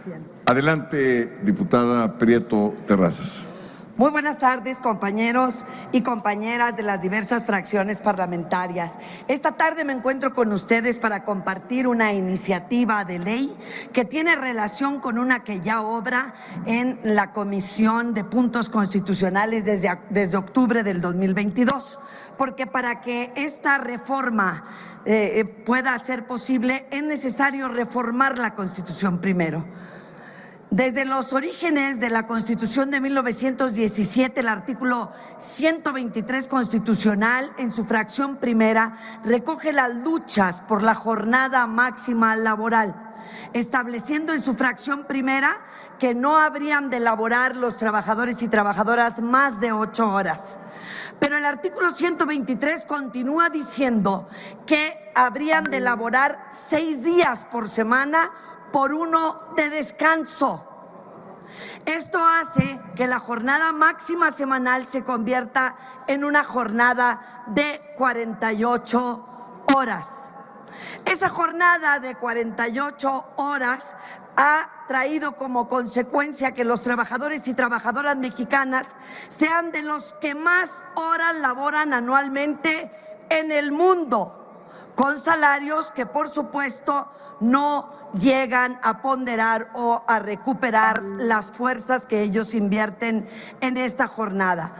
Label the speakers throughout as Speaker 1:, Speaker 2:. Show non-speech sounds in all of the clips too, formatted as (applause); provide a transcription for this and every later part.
Speaker 1: presidente.
Speaker 2: Adelante, diputada Prieto Terrazas.
Speaker 1: Muy buenas tardes, compañeros y compañeras de las diversas fracciones parlamentarias. Esta tarde me encuentro con ustedes para compartir una iniciativa de ley que tiene relación con una que ya obra en la Comisión de Puntos Constitucionales desde, desde octubre del 2022. Porque para que esta reforma eh, pueda ser posible es necesario reformar la Constitución primero. Desde los orígenes de la Constitución de 1917, el artículo 123 constitucional, en su fracción primera, recoge las luchas por la jornada máxima laboral, estableciendo en su fracción primera que no habrían de laborar los trabajadores y trabajadoras más de ocho horas. Pero el artículo 123 continúa diciendo que habrían de laborar seis días por semana por uno de descanso. Esto hace que la jornada máxima semanal se convierta en una jornada de 48 horas. Esa jornada de 48 horas ha traído como consecuencia que los trabajadores y trabajadoras mexicanas sean de los que más horas laboran anualmente en el mundo, con salarios que por supuesto no llegan a ponderar o a recuperar las fuerzas que ellos invierten en esta jornada.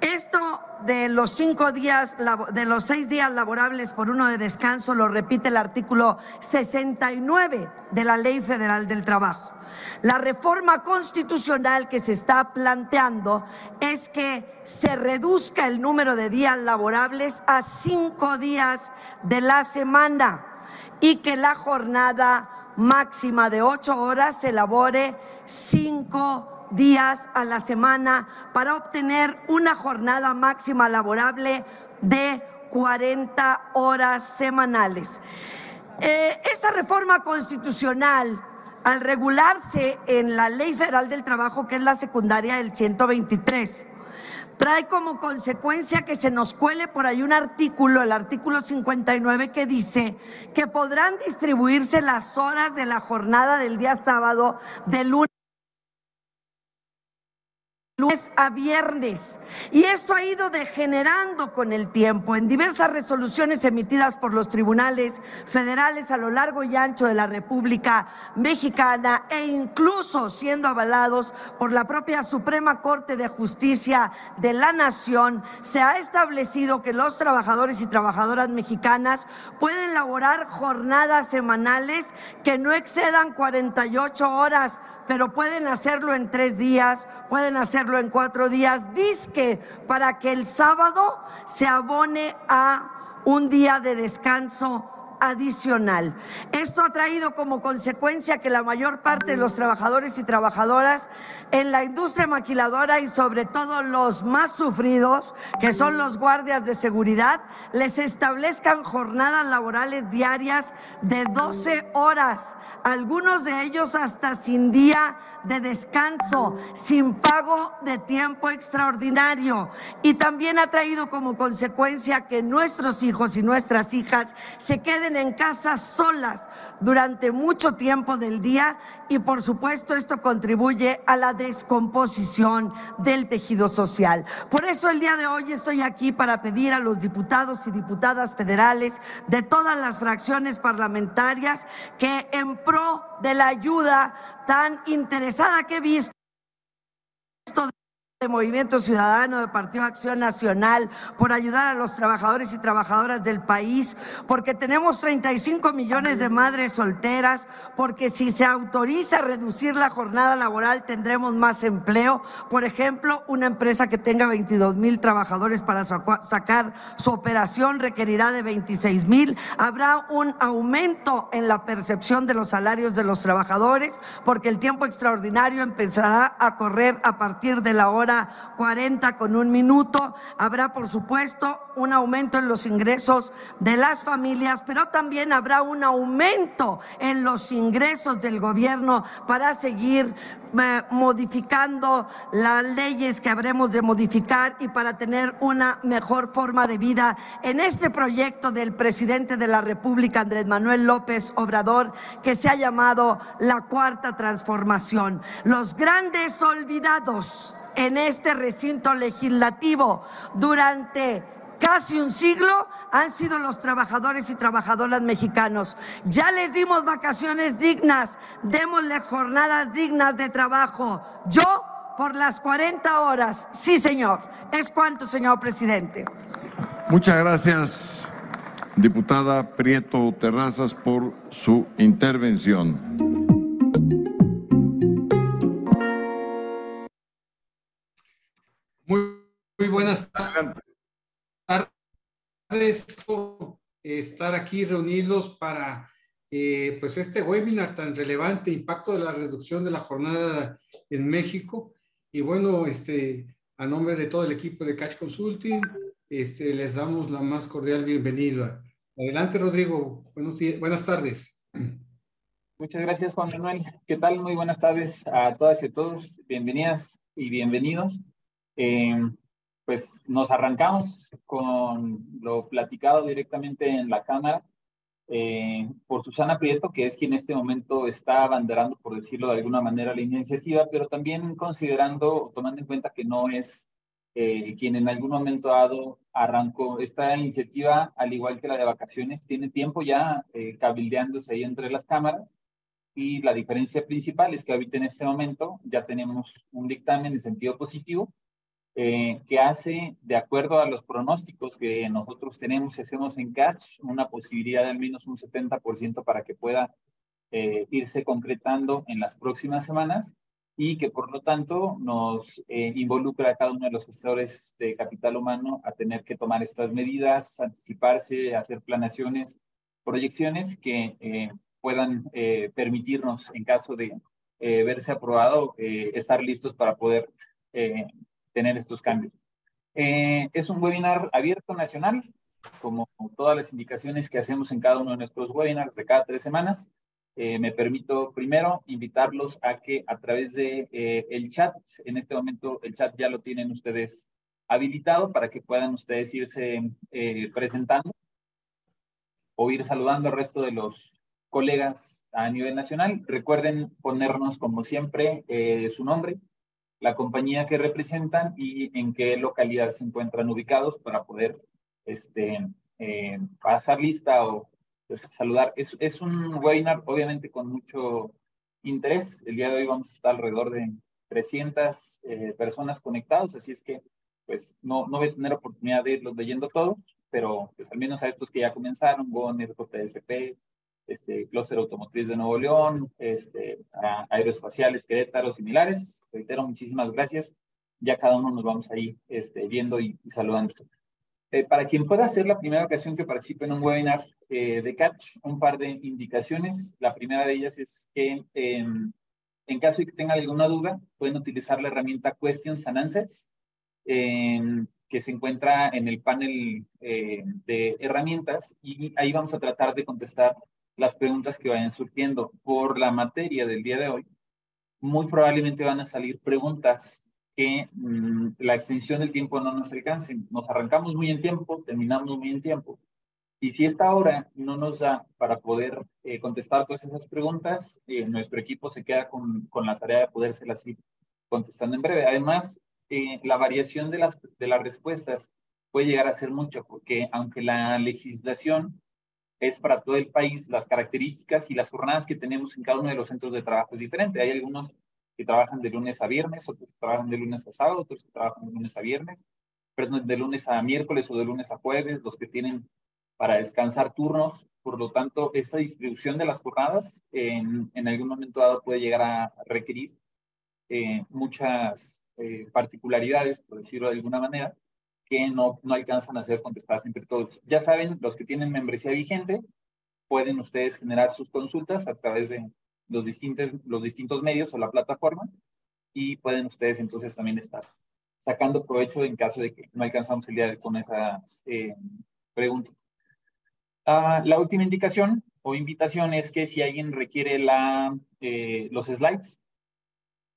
Speaker 1: Esto de los cinco días, de los seis días laborables por uno de descanso, lo repite el artículo 69 de la Ley Federal del Trabajo. La reforma constitucional que se está planteando es que se reduzca el número de días laborables a cinco días de la semana y que la jornada máxima de ocho horas se elabore cinco días a la semana para obtener una jornada máxima laborable de 40 horas semanales. Eh, esta reforma constitucional, al regularse en la Ley Federal del Trabajo, que es la secundaria del 123, trae como consecuencia que se nos cuele por ahí un artículo, el artículo 59, que dice que podrán distribuirse las horas de la jornada del día sábado de lunes lunes a viernes. Y esto ha ido degenerando con el tiempo. En diversas resoluciones emitidas por los tribunales federales a lo largo y ancho de la República Mexicana e incluso siendo avalados por la propia Suprema Corte de Justicia de la Nación, se ha establecido que los trabajadores y trabajadoras mexicanas pueden laborar jornadas semanales que no excedan 48 horas pero pueden hacerlo en tres días, pueden hacerlo en cuatro días, disque para que el sábado se abone a un día de descanso adicional. Esto ha traído como consecuencia que la mayor parte de los trabajadores y trabajadoras en la industria maquiladora y sobre todo los más sufridos, que son los guardias de seguridad, les establezcan jornadas laborales diarias de 12 horas algunos de ellos hasta sin día de descanso, sin pago de tiempo extraordinario. Y también ha traído como consecuencia que nuestros hijos y nuestras hijas se queden en casa solas durante mucho tiempo del día y por supuesto esto contribuye a la descomposición del tejido social. Por eso el día de hoy estoy aquí para pedir a los diputados y diputadas federales de todas las fracciones parlamentarias que en pro de la ayuda tan interesada que he visto de Movimiento Ciudadano, de Partido Acción Nacional, por ayudar a los trabajadores y trabajadoras del país, porque tenemos 35 millones de madres solteras, porque si se autoriza reducir la jornada laboral tendremos más empleo. Por ejemplo, una empresa que tenga 22 mil trabajadores para sacar su operación requerirá de 26 mil. Habrá un aumento en la percepción de los salarios de los trabajadores, porque el tiempo extraordinario empezará a correr a partir de la hora hora 40 con un minuto. Habrá, por supuesto, un aumento en los ingresos de las familias, pero también habrá un aumento en los ingresos del gobierno para seguir eh, modificando las leyes que habremos de modificar y para tener una mejor forma de vida en este proyecto del presidente de la República, Andrés Manuel López Obrador, que se ha llamado la cuarta transformación. Los grandes olvidados en este recinto legislativo durante casi un siglo han sido los trabajadores y trabajadoras mexicanos. Ya les dimos vacaciones dignas, démosles jornadas dignas de trabajo. Yo por las 40 horas, sí señor. ¿Es cuánto, señor presidente?
Speaker 2: Muchas gracias, diputada Prieto Terrazas, por su intervención.
Speaker 3: Muy, muy buenas tardes estar aquí reunidos para eh, pues este webinar tan relevante, impacto de la reducción de la jornada en México. Y bueno, este, a nombre de todo el equipo de Catch Consulting, este, les damos la más cordial bienvenida. Adelante, Rodrigo. Buenos días, buenas tardes.
Speaker 4: Muchas gracias, Juan Manuel. ¿Qué tal? Muy buenas tardes a todas y a todos. Bienvenidas y bienvenidos. Eh, pues nos arrancamos con lo platicado directamente en la Cámara eh, por Susana Prieto, que es quien en este momento está abanderando, por decirlo de alguna manera, la iniciativa, pero también considerando, tomando en cuenta que no es eh, quien en algún momento dado arrancó esta iniciativa, al igual que la de vacaciones, tiene tiempo ya eh, cabildeándose ahí entre las cámaras. Y la diferencia principal es que ahorita en este momento ya tenemos un dictamen en sentido positivo eh, que hace, de acuerdo a los pronósticos que nosotros tenemos y hacemos en Catch, una posibilidad de al menos un 70% para que pueda eh, irse concretando en las próximas semanas y que por lo tanto nos eh, involucra a cada uno de los gestores de capital humano a tener que tomar estas medidas, anticiparse, hacer planeaciones, proyecciones que puedan permitirnos, en caso de verse aprobado, estar listos para poder tener estos cambios. Eh, es un webinar abierto nacional, como todas las indicaciones que hacemos en cada uno de nuestros webinars de cada tres semanas. Eh, me permito primero invitarlos a que a través de eh, el chat, en este momento el chat ya lo tienen ustedes habilitado para que puedan ustedes irse presentando o ir saludando al resto de los colegas a nivel nacional. Recuerden ponernos como siempre su nombre, la compañía que representan y en qué localidad se encuentran ubicados para poder este, eh, pasar lista o pues, saludar. Es, es un webinar obviamente con mucho interés. El día de hoy vamos a estar alrededor de 300 eh, personas conectados, así es que pues no, no voy a tener oportunidad de irlos leyendo todos, pero pues al menos a estos que ya comenzaron, Goner, JSP, este, Clúster Automotriz de Nuevo León, este, Aeroespaciales, Querétaro, similares. Reitero, muchísimas gracias. Ya cada uno nos vamos ahí este, viendo y, saludando. Eh, para quien pueda ser la primera ocasión que participe en un webinar eh, de Catch, un par de indicaciones. La primera de ellas es que em, en caso de que tengan alguna duda, pueden utilizar la herramienta Questions and Answers, em, que se encuentra en el panel eh, de herramientas y ahí vamos a tratar de contestar las preguntas que vayan surgiendo por la materia del día de hoy, muy probablemente van a salir preguntas que mm, la extensión del tiempo no nos alcance. Nos arrancamos muy en tiempo, terminamos muy en tiempo. Y si esta hora no nos da para poder eh, contestar todas esas preguntas, eh, nuestro equipo se queda con, con, la tarea de podérselas ir contestando en breve. Además, eh, la variación de las, de las respuestas puede llegar a ser mucho, porque aunque la legislación es para todo el país las características y las jornadas que tenemos en cada uno de los centros de trabajo es diferente. Hay algunos que trabajan de lunes a viernes, otros que trabajan de lunes a sábado, otros que trabajan de lunes a viernes, perdón, de lunes a miércoles o de lunes a jueves, los que tienen para descansar turnos. Por lo tanto, esta distribución de las jornadas en, en algún momento dado puede llegar a requerir eh, muchas eh, particularidades, por decirlo de alguna manera, que no, no alcanzan a ser contestadas entre todos. Ya saben, los que tienen membresía vigente, pueden ustedes generar sus consultas a través de los distintos, los distintos medios o la plataforma y pueden ustedes entonces también estar sacando provecho en caso de que no alcanzamos el día con esas eh, preguntas. Ah, la última indicación o invitación es que si alguien requiere la, eh, los slides,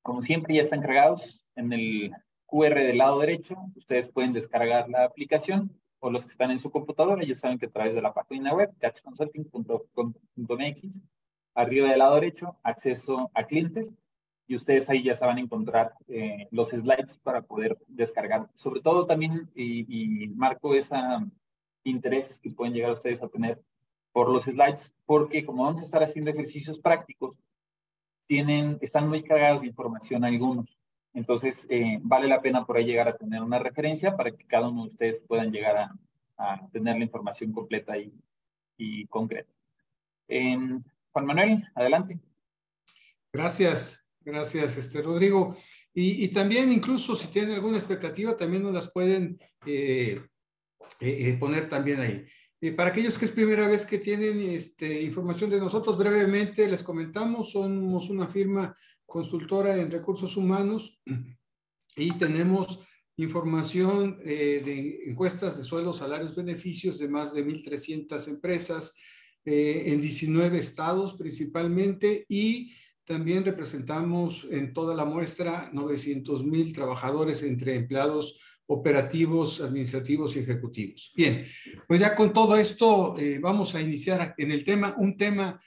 Speaker 4: como siempre ya están cargados en el QR del lado derecho, ustedes pueden descargar la aplicación o los que están en su computadora ya saben que a través de la página web catchconsulting.com.mx, arriba del lado derecho, acceso a clientes, y ustedes ahí ya saben encontrar eh, los slides para poder descargar. Sobre todo también, y, marco ese interés que pueden llegar ustedes a tener por los slides, porque como vamos a estar haciendo ejercicios prácticos, tienen, están muy cargados de información algunos. Entonces, eh, vale la pena por ahí llegar a tener una referencia para que cada uno de ustedes puedan llegar a, a tener la información completa y, y concreta. Juan Manuel, adelante.
Speaker 3: Gracias, gracias, este Rodrigo. Y, y, también, incluso si tienen alguna expectativa, también nos las pueden eh, eh, eh poner también ahí. Eh, para aquellos que es primera vez que tienen este, información de nosotros, brevemente les comentamos, somos una firma consultora en recursos humanos (clears throat) y tenemos información eh, de encuestas de suelos, salarios, beneficios de más de 1.300 empresas eh, en 19 estados principalmente y también representamos en toda la muestra 900 mil trabajadores entre empleados operativos, administrativos y ejecutivos. Bien, pues ya con todo esto eh, vamos a iniciar en el tema, un tema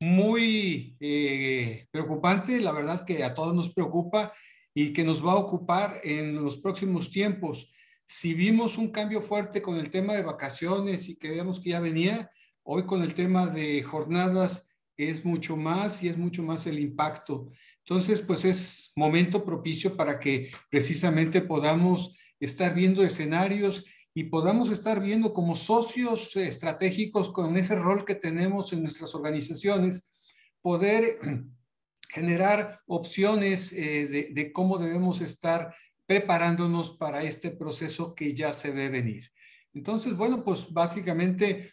Speaker 3: muy eh, preocupante, la verdad que a todos nos preocupa y que nos va a ocupar en los próximos tiempos. Si vimos un cambio fuerte con el tema de vacaciones y creíamos que ya venía, hoy con el tema de jornadas es mucho más y es mucho más el impacto. Entonces, pues es momento propicio para que precisamente podamos estar viendo escenarios y podamos estar viendo como socios estratégicos con ese rol que tenemos en nuestras organizaciones, poder (clears throat) generar opciones eh, de, de, cómo debemos estar preparándonos para este proceso que ya se ve venir. Entonces, bueno, pues básicamente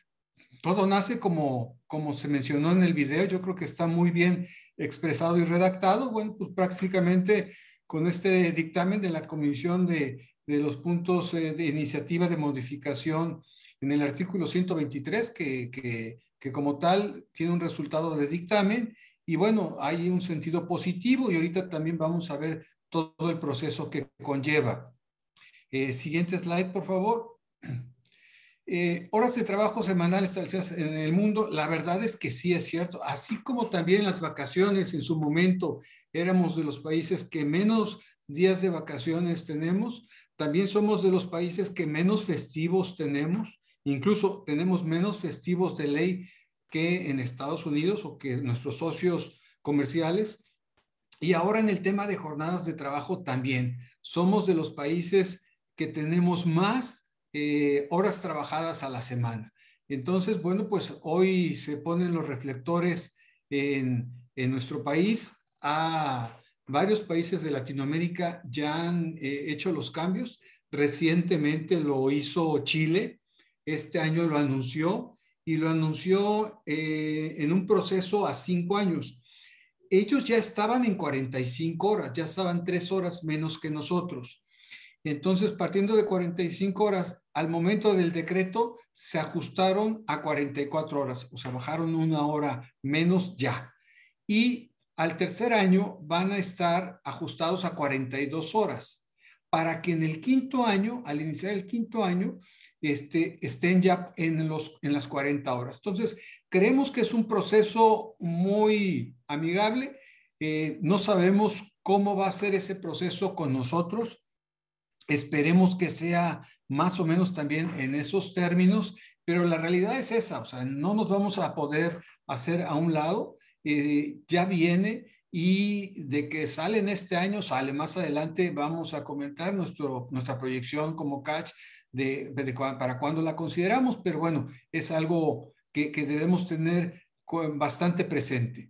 Speaker 3: todo nace como, como se mencionó en el video, yo creo que está muy bien expresado y redactado. Bueno, pues prácticamente con este dictamen de la Comisión de de los puntos eh, de iniciativa de modificación en el artículo 123, que, que, que, como tal tiene un resultado de dictamen. Y bueno, hay un sentido positivo y ahorita también vamos a ver todo el proceso que conlleva. Eh, siguiente slide, por favor. (clears throat) Eh, horas de trabajo semanales en el mundo, la verdad es que sí es cierto, así como también las vacaciones en su momento éramos de los países que menos días de vacaciones tenemos, también somos de los países que menos festivos tenemos, incluso tenemos menos festivos de ley que en Estados Unidos o que nuestros socios comerciales. Y ahora en el tema de jornadas de trabajo también, somos de los países que tenemos más eh, horas trabajadas a la semana. Entonces, bueno, pues hoy se ponen los reflectores en, en nuestro país a Varios países de Latinoamérica ya han eh, hecho los cambios. Recientemente lo hizo Chile, este año lo anunció y lo anunció eh, en un proceso a cinco años. Ellos ya estaban en 45 horas, ya estaban tres horas menos que nosotros. Entonces, partiendo de 45 horas, al momento del decreto se ajustaron a 44 horas, o sea, bajaron una hora menos ya. Y al tercer año van a estar ajustados a 42 horas para que en el quinto año, al iniciar el quinto año, este, estén ya en, las 40 horas. Entonces, creemos que es un proceso muy amigable. Eh, no sabemos cómo va a ser ese proceso con nosotros. Esperemos que sea más o menos también en esos términos, pero la realidad es esa, o sea, no nos vamos a poder hacer a un lado. Eh, ya viene y de que sale en este año, sale más adelante, vamos a comentar nuestro, nuestra proyección como catch de, para cuándo la consideramos, pero bueno, es algo que, que debemos tener bastante presente.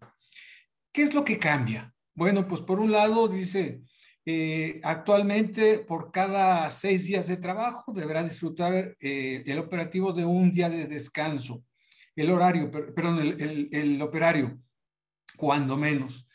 Speaker 3: ¿Qué es lo que cambia? Bueno, pues por un lado dice, eh, actualmente por cada seis días de trabajo deberá disfrutar eh, el operativo de un día de descanso. El horario, perdón, el, el, el operario cuando menos.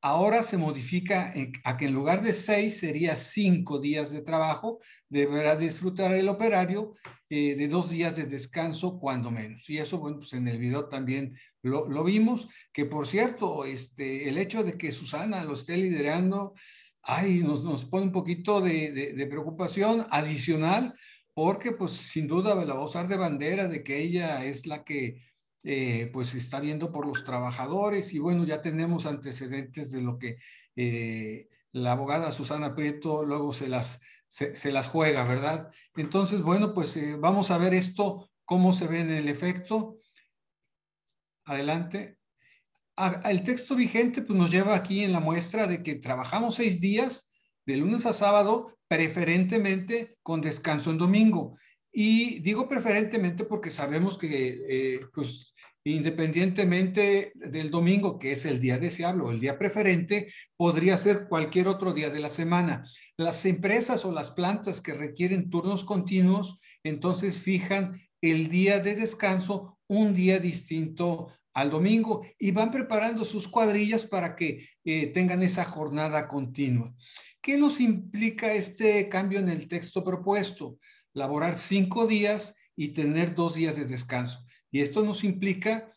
Speaker 3: ahora se modifica a que en lugar de seis sería cinco días de trabajo, deberá disfrutar el operario eh, de dos días de descanso cuando menos. Y eso, bueno, pues en el video también lo, vimos, que por cierto, este, el hecho de que Susana lo esté liderando, ay, nos, nos pone un poquito de, de, de preocupación adicional, porque pues sin duda la va a usar de bandera de que ella es la que eh, pues está viendo por los trabajadores y bueno, ya tenemos antecedentes de lo que eh, la abogada Susana Prieto luego se las, se, las juega, ¿verdad? Entonces, bueno, pues eh, vamos a ver esto, cómo se ve en el efecto. Adelante. el texto vigente pues nos lleva aquí en la muestra de que trabajamos seis días, de lunes a sábado, preferentemente con descanso en domingo. Y digo preferentemente porque sabemos que, pues, independientemente del domingo, que es el día deseable o el día preferente, podría ser cualquier otro día de la semana. Las empresas o las plantas que requieren turnos continuos, entonces fijan el día de descanso un día distinto al domingo y van preparando sus cuadrillas para que eh, tengan esa jornada continua. ¿Qué nos implica este cambio en el texto propuesto? laborar cinco días y tener dos días de descanso. Y esto nos implica,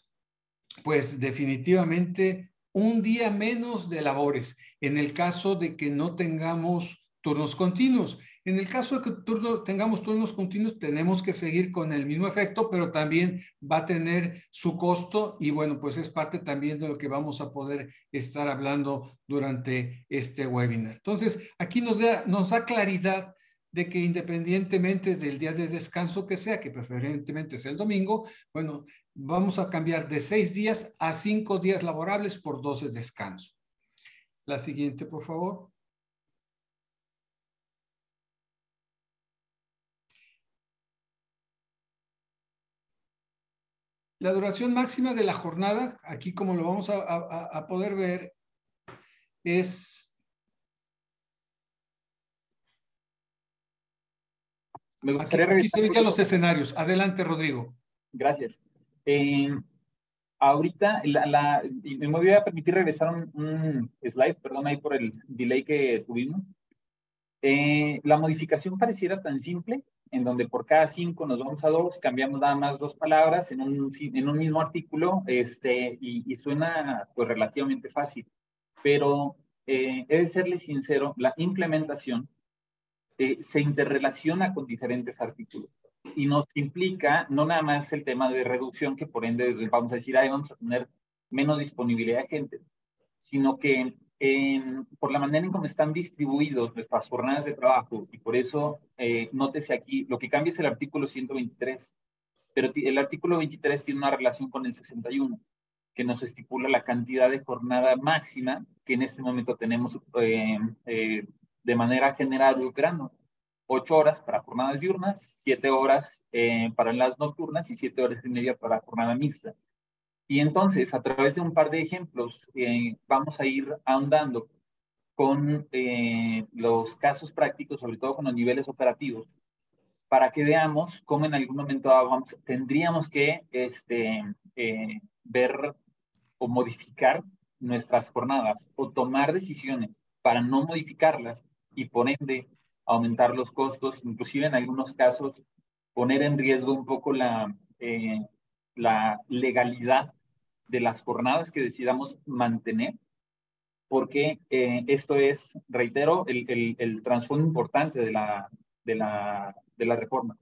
Speaker 3: pues definitivamente, un día menos de labores en el caso de que no tengamos turnos continuos. En el caso de que tengamos turnos continuos, tenemos que seguir con el mismo efecto, pero también va a tener su costo y bueno, pues es parte también de lo que vamos a poder estar hablando durante este webinar. Entonces, aquí nos da, nos da claridad de que independientemente del día de descanso que sea, que preferentemente es el domingo, bueno, vamos a cambiar de seis días a cinco días laborables por dos de descanso. La siguiente, por favor. La duración máxima de la jornada, aquí como lo vamos a poder ver, es
Speaker 4: Me gustaría aquí,
Speaker 3: revisar. los escenarios. Adelante, Rodrigo.
Speaker 4: Gracias. Eh, ahorita, la, me voy a permitir regresar un, slide, perdón ahí por el delay que tuvimos. Eh, la modificación pareciera tan simple, en donde por cada cinco nos vamos a dos, cambiamos nada más dos palabras en un, en un mismo artículo, este, y, suena pues relativamente fácil. Pero eh, he de serle sincero, la implementación eh, se interrelaciona con diferentes artículos y nos implica no nada más el tema de reducción, que por ende vamos a decir, ahí vamos a tener menos disponibilidad de gente, sino que por la manera en cómo están distribuidos nuestras jornadas de trabajo, y por eso eh, nótese aquí, lo que cambia es el artículo 123, pero el artículo 23 tiene una relación con el 61, que nos estipula la cantidad de jornada máxima que en este momento tenemos eh, eh de manera general operando. Ocho horas para jornadas diurnas, siete horas eh, para las nocturnas y siete horas y media para jornada mixta. Y entonces, a través de un par de ejemplos, eh, vamos a ir ahondando con eh, los casos prácticos, sobre todo con los niveles operativos, para que veamos cómo en algún momento tendríamos que este, ver o modificar nuestras jornadas o tomar decisiones para no modificarlas y por ende aumentar los costos, inclusive en algunos casos poner en riesgo un poco la, eh, legalidad de las jornadas que decidamos mantener, porque eh, esto es, reitero, el, el, el trasfondo importante de la, de, la, de la reforma.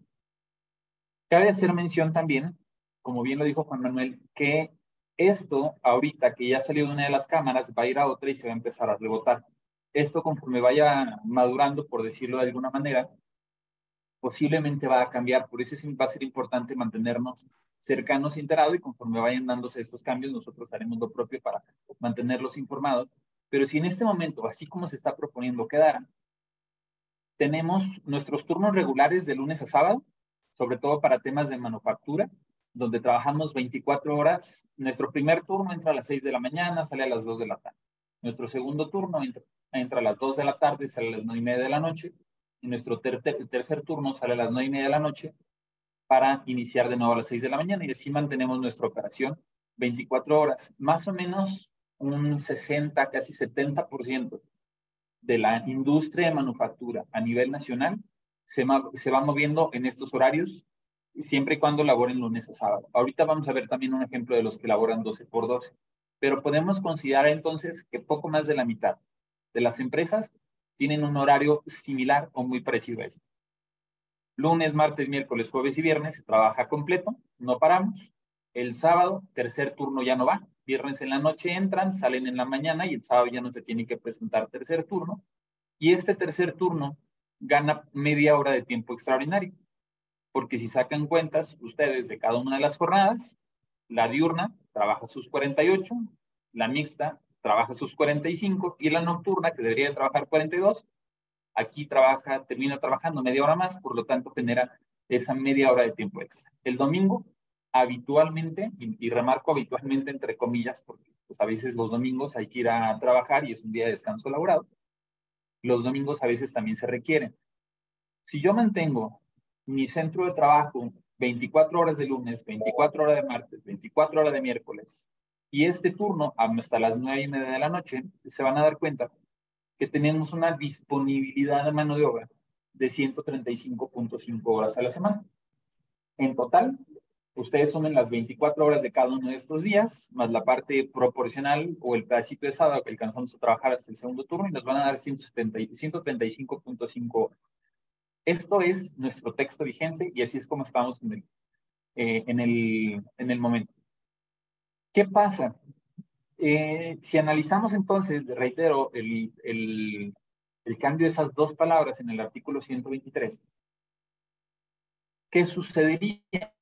Speaker 4: Cabe hacer mención también, como bien lo dijo Juan Manuel, que esto ahorita que ya salió de una de las cámaras va a ir a otra y se va a empezar a rebotar esto conforme vaya madurando, por decirlo de alguna manera, posiblemente va a cambiar. Por eso va a ser importante mantenernos cercanos enterados y conforme vayan dándose estos cambios, nosotros haremos lo propio para mantenerlos informados. Pero si en este momento, así como se está proponiendo, quedaran, tenemos nuestros turnos regulares de lunes a sábado, sobre todo para temas de manufactura, donde trabajamos 24 horas. Nuestro primer turno entra a las 6 de la mañana, sale a las 2 de la tarde. Nuestro segundo turno entra entra a las 2 de la tarde, sale a las 9 y media de la noche. Y nuestro tercer turno sale a las 9 y media de la noche para iniciar de nuevo a las 6 de la mañana. Y así mantenemos nuestra operación 24 horas. Más o menos un 60, casi 70% de la industria de manufactura a nivel nacional se, se va moviendo en estos horarios siempre y cuando laboren lunes a sábado. Ahorita vamos a ver también un ejemplo de los que laboran 12 por 12, pero podemos considerar entonces que poco más de la mitad de las empresas tienen un horario similar o muy parecido a este. Lunes, martes, miércoles, jueves y viernes se trabaja completo, no paramos. El sábado, tercer turno ya no va. Viernes en la noche entran, salen en la mañana y el sábado ya no se tiene que presentar tercer turno. Y este tercer turno gana media hora de tiempo extraordinario. Porque si sacan cuentas ustedes de cada una de las jornadas, la diurna trabaja sus 48, la mixta trabaja sus 45 y la nocturna, que debería trabajar 42, aquí trabaja, termina trabajando media hora más, por lo tanto genera esa media hora de tiempo extra. El domingo, habitualmente, y, remarco habitualmente entre comillas, porque pues, a veces los domingos hay que ir a trabajar y es un día de descanso laborado, los domingos a veces también se requieren. Si yo mantengo mi centro de trabajo 24 horas de lunes, 24 horas de martes, 24 horas de miércoles, y este turno hasta las 9 y media de la noche, se van a dar cuenta que tenemos una disponibilidad de mano de obra de 135.5 horas a la semana. En total, ustedes sumen las 24 horas de cada uno de estos días, más la parte proporcional o el pedacito de sábado que alcanzamos a trabajar hasta el segundo turno y nos van a dar 135.5 horas. Esto es nuestro texto vigente y así es como estamos en el, eh, en el, en el momento. ¿Qué pasa? Eh, si analizamos entonces, reitero, el, el, el cambio de esas dos palabras en el artículo 123, ¿qué sucedería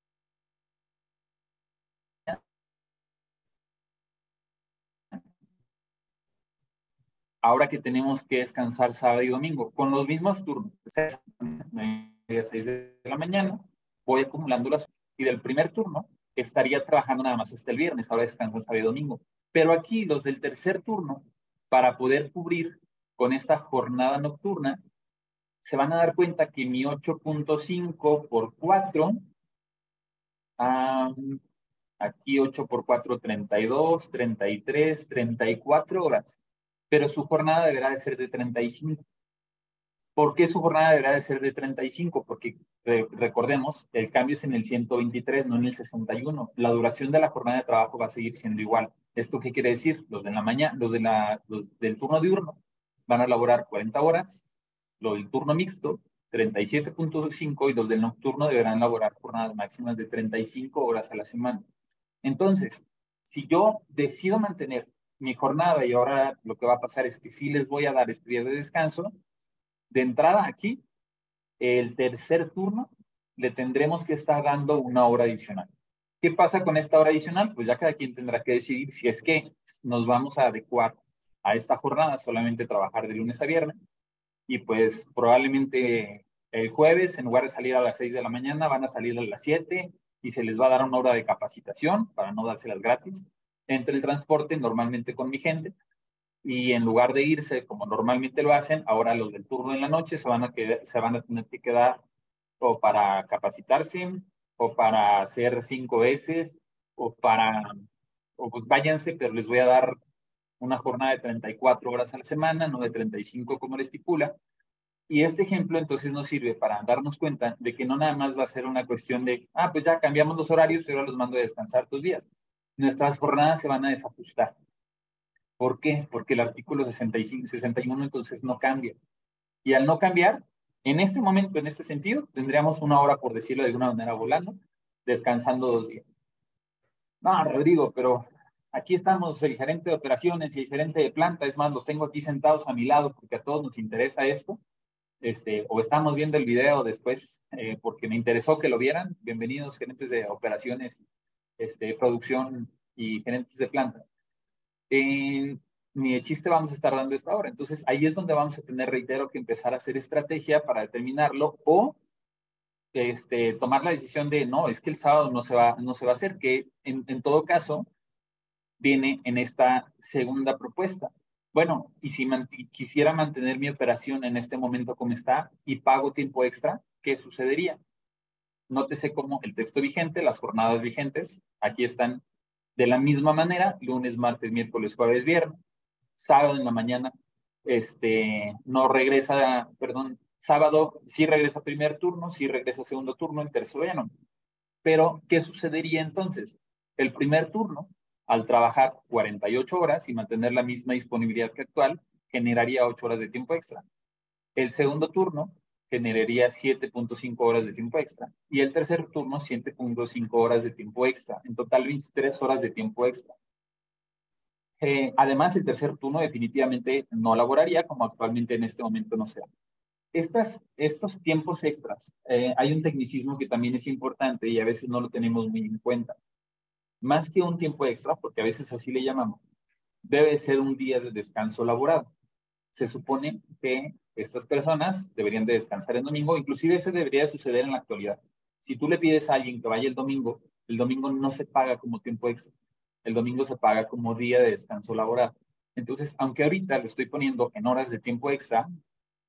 Speaker 4: ahora que tenemos que descansar sábado y domingo, con los mismos turnos, 6 de la mañana, voy acumulando las y del primer turno estaría trabajando nada más hasta el viernes, ahora descansan sábado y domingo. Pero aquí los del tercer turno, para poder cubrir con esta jornada nocturna, se van a dar cuenta que mi 8.5 por 4, aquí 8 por 4, 32, 33, 34 horas, pero su jornada deberá de ser de 35. ¿Por qué su jornada deberá de ser de 35? Porque recordemos, el cambio es en el 123, no en el 61. La duración de la jornada de trabajo va a seguir siendo igual. ¿Esto qué quiere decir? Los de la mañana, los, de la, del turno diurno van a laborar 40 horas, los del turno mixto 37.5 y los del nocturno deberán laborar jornadas máximas de 35 horas a la semana. Entonces, si yo decido mantener mi jornada y ahora lo que va a pasar es que sí les voy a dar este día de descanso, de entrada aquí, el tercer turno, le tendremos que estar dando una hora adicional. ¿Qué pasa con esta hora adicional? Pues ya cada quien tendrá que decidir si es que nos vamos a adecuar a esta jornada, solamente trabajar de lunes a viernes, y pues probablemente el jueves, en lugar de salir a las 6 de la mañana, van a salir a las 7 y se les va a dar una hora de capacitación para no dárselas gratis entre el transporte normalmente con mi gente y en lugar de irse como normalmente lo hacen, ahora los del turno en la noche se van a, se van a tener que quedar o para capacitarse o para hacer cinco veces o para, o pues váyanse, pero les voy a dar una jornada de 34 horas a la semana, no de 35 como le estipula. Y este ejemplo entonces nos sirve para darnos cuenta de que no nada más va a ser una cuestión de, ah, pues ya cambiamos los horarios y ahora los mando a descansar tus días. Nuestras jornadas se van a desajustar. ¿Por qué? Porque el artículo 65, 61 entonces no cambia. Y al no cambiar, en este momento, en este sentido, tendríamos una hora, por decirlo de alguna manera, volando, descansando dos días. No, Rodrigo, pero aquí estamos el gerente de operaciones y el gerente de planta, es más, los tengo aquí sentados a mi lado porque a todos nos interesa esto. Este, o estamos viendo el video después eh, porque me interesó que lo vieran. Bienvenidos, gerentes de operaciones, este, producción y gerentes de planta ni de chiste vamos a estar dando esta hora. Entonces ahí es donde vamos a tener, reitero, que empezar a hacer estrategia para determinarlo o este, tomar la decisión de no, es que el sábado no se va, no se va a hacer, que en, en todo caso viene en esta segunda propuesta. Bueno, y si quisiera mantener mi operación en este momento como está y pago tiempo extra, ¿qué sucedería? Nótese cómo el texto vigente, las jornadas vigentes, aquí están De la misma manera, lunes, martes, miércoles, jueves, viernes, sábado en la mañana, este, no regresa, perdón, sábado sí regresa primer turno, sí regresa segundo turno, el tercero ya no. Pero, ¿qué sucedería entonces? El primer turno, al trabajar 48 horas y mantener la misma disponibilidad que actual, generaría 8 horas de tiempo extra. El segundo turno generaría 7.5 horas de tiempo extra y el tercer turno 7.5 horas de tiempo extra. En total 23 horas de tiempo extra. Eh, además, el tercer turno definitivamente no laboraría como actualmente en este momento no se da. Estas, estos tiempos extras, eh, hay un tecnicismo que también es importante y a veces no lo tenemos muy en cuenta. Más que un tiempo extra, porque a veces así le llamamos, debe ser un día de descanso laborado. Se supone que estas personas deberían de descansar el domingo, inclusive eso debería de suceder en la actualidad. Si tú le pides a alguien que vaya el domingo, el domingo no se paga como tiempo extra, el domingo se paga como día de descanso laboral. Entonces, aunque ahorita lo estoy poniendo en horas de tiempo extra,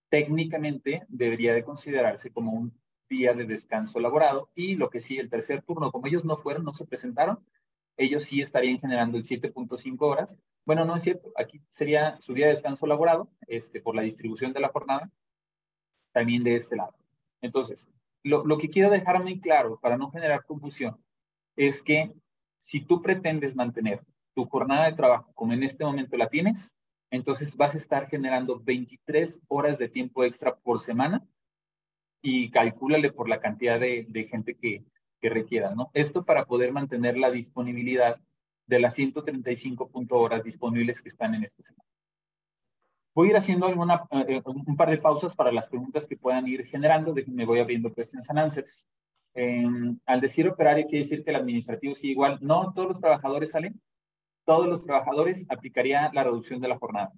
Speaker 4: técnicamente debería de considerarse como un día de descanso laborado y lo que sí, el tercer turno, como ellos no fueron, no se presentaron, ellos sí estarían generando el 7.5 horas. Bueno, no es cierto, aquí sería su día de descanso laborado, este, por la distribución de la jornada, también de este lado. Entonces, lo, lo que quiero dejar muy claro para no generar confusión es que si tú pretendes mantener tu jornada de trabajo como en este momento la tienes, entonces vas a estar generando 23 horas de tiempo extra por semana y calcúlale por la cantidad de, de gente que, que requieran, ¿no? Esto para poder mantener la disponibilidad de las 135 horas disponibles que están en este semana. Voy a ir haciendo alguna, eh, un par de pausas para las preguntas que puedan ir generando. Me voy abriendo questions and answers. al decir operario, quiere decir que el administrativo sigue igual. No todos los trabajadores salen. Todos los trabajadores aplicaría la reducción de la jornada.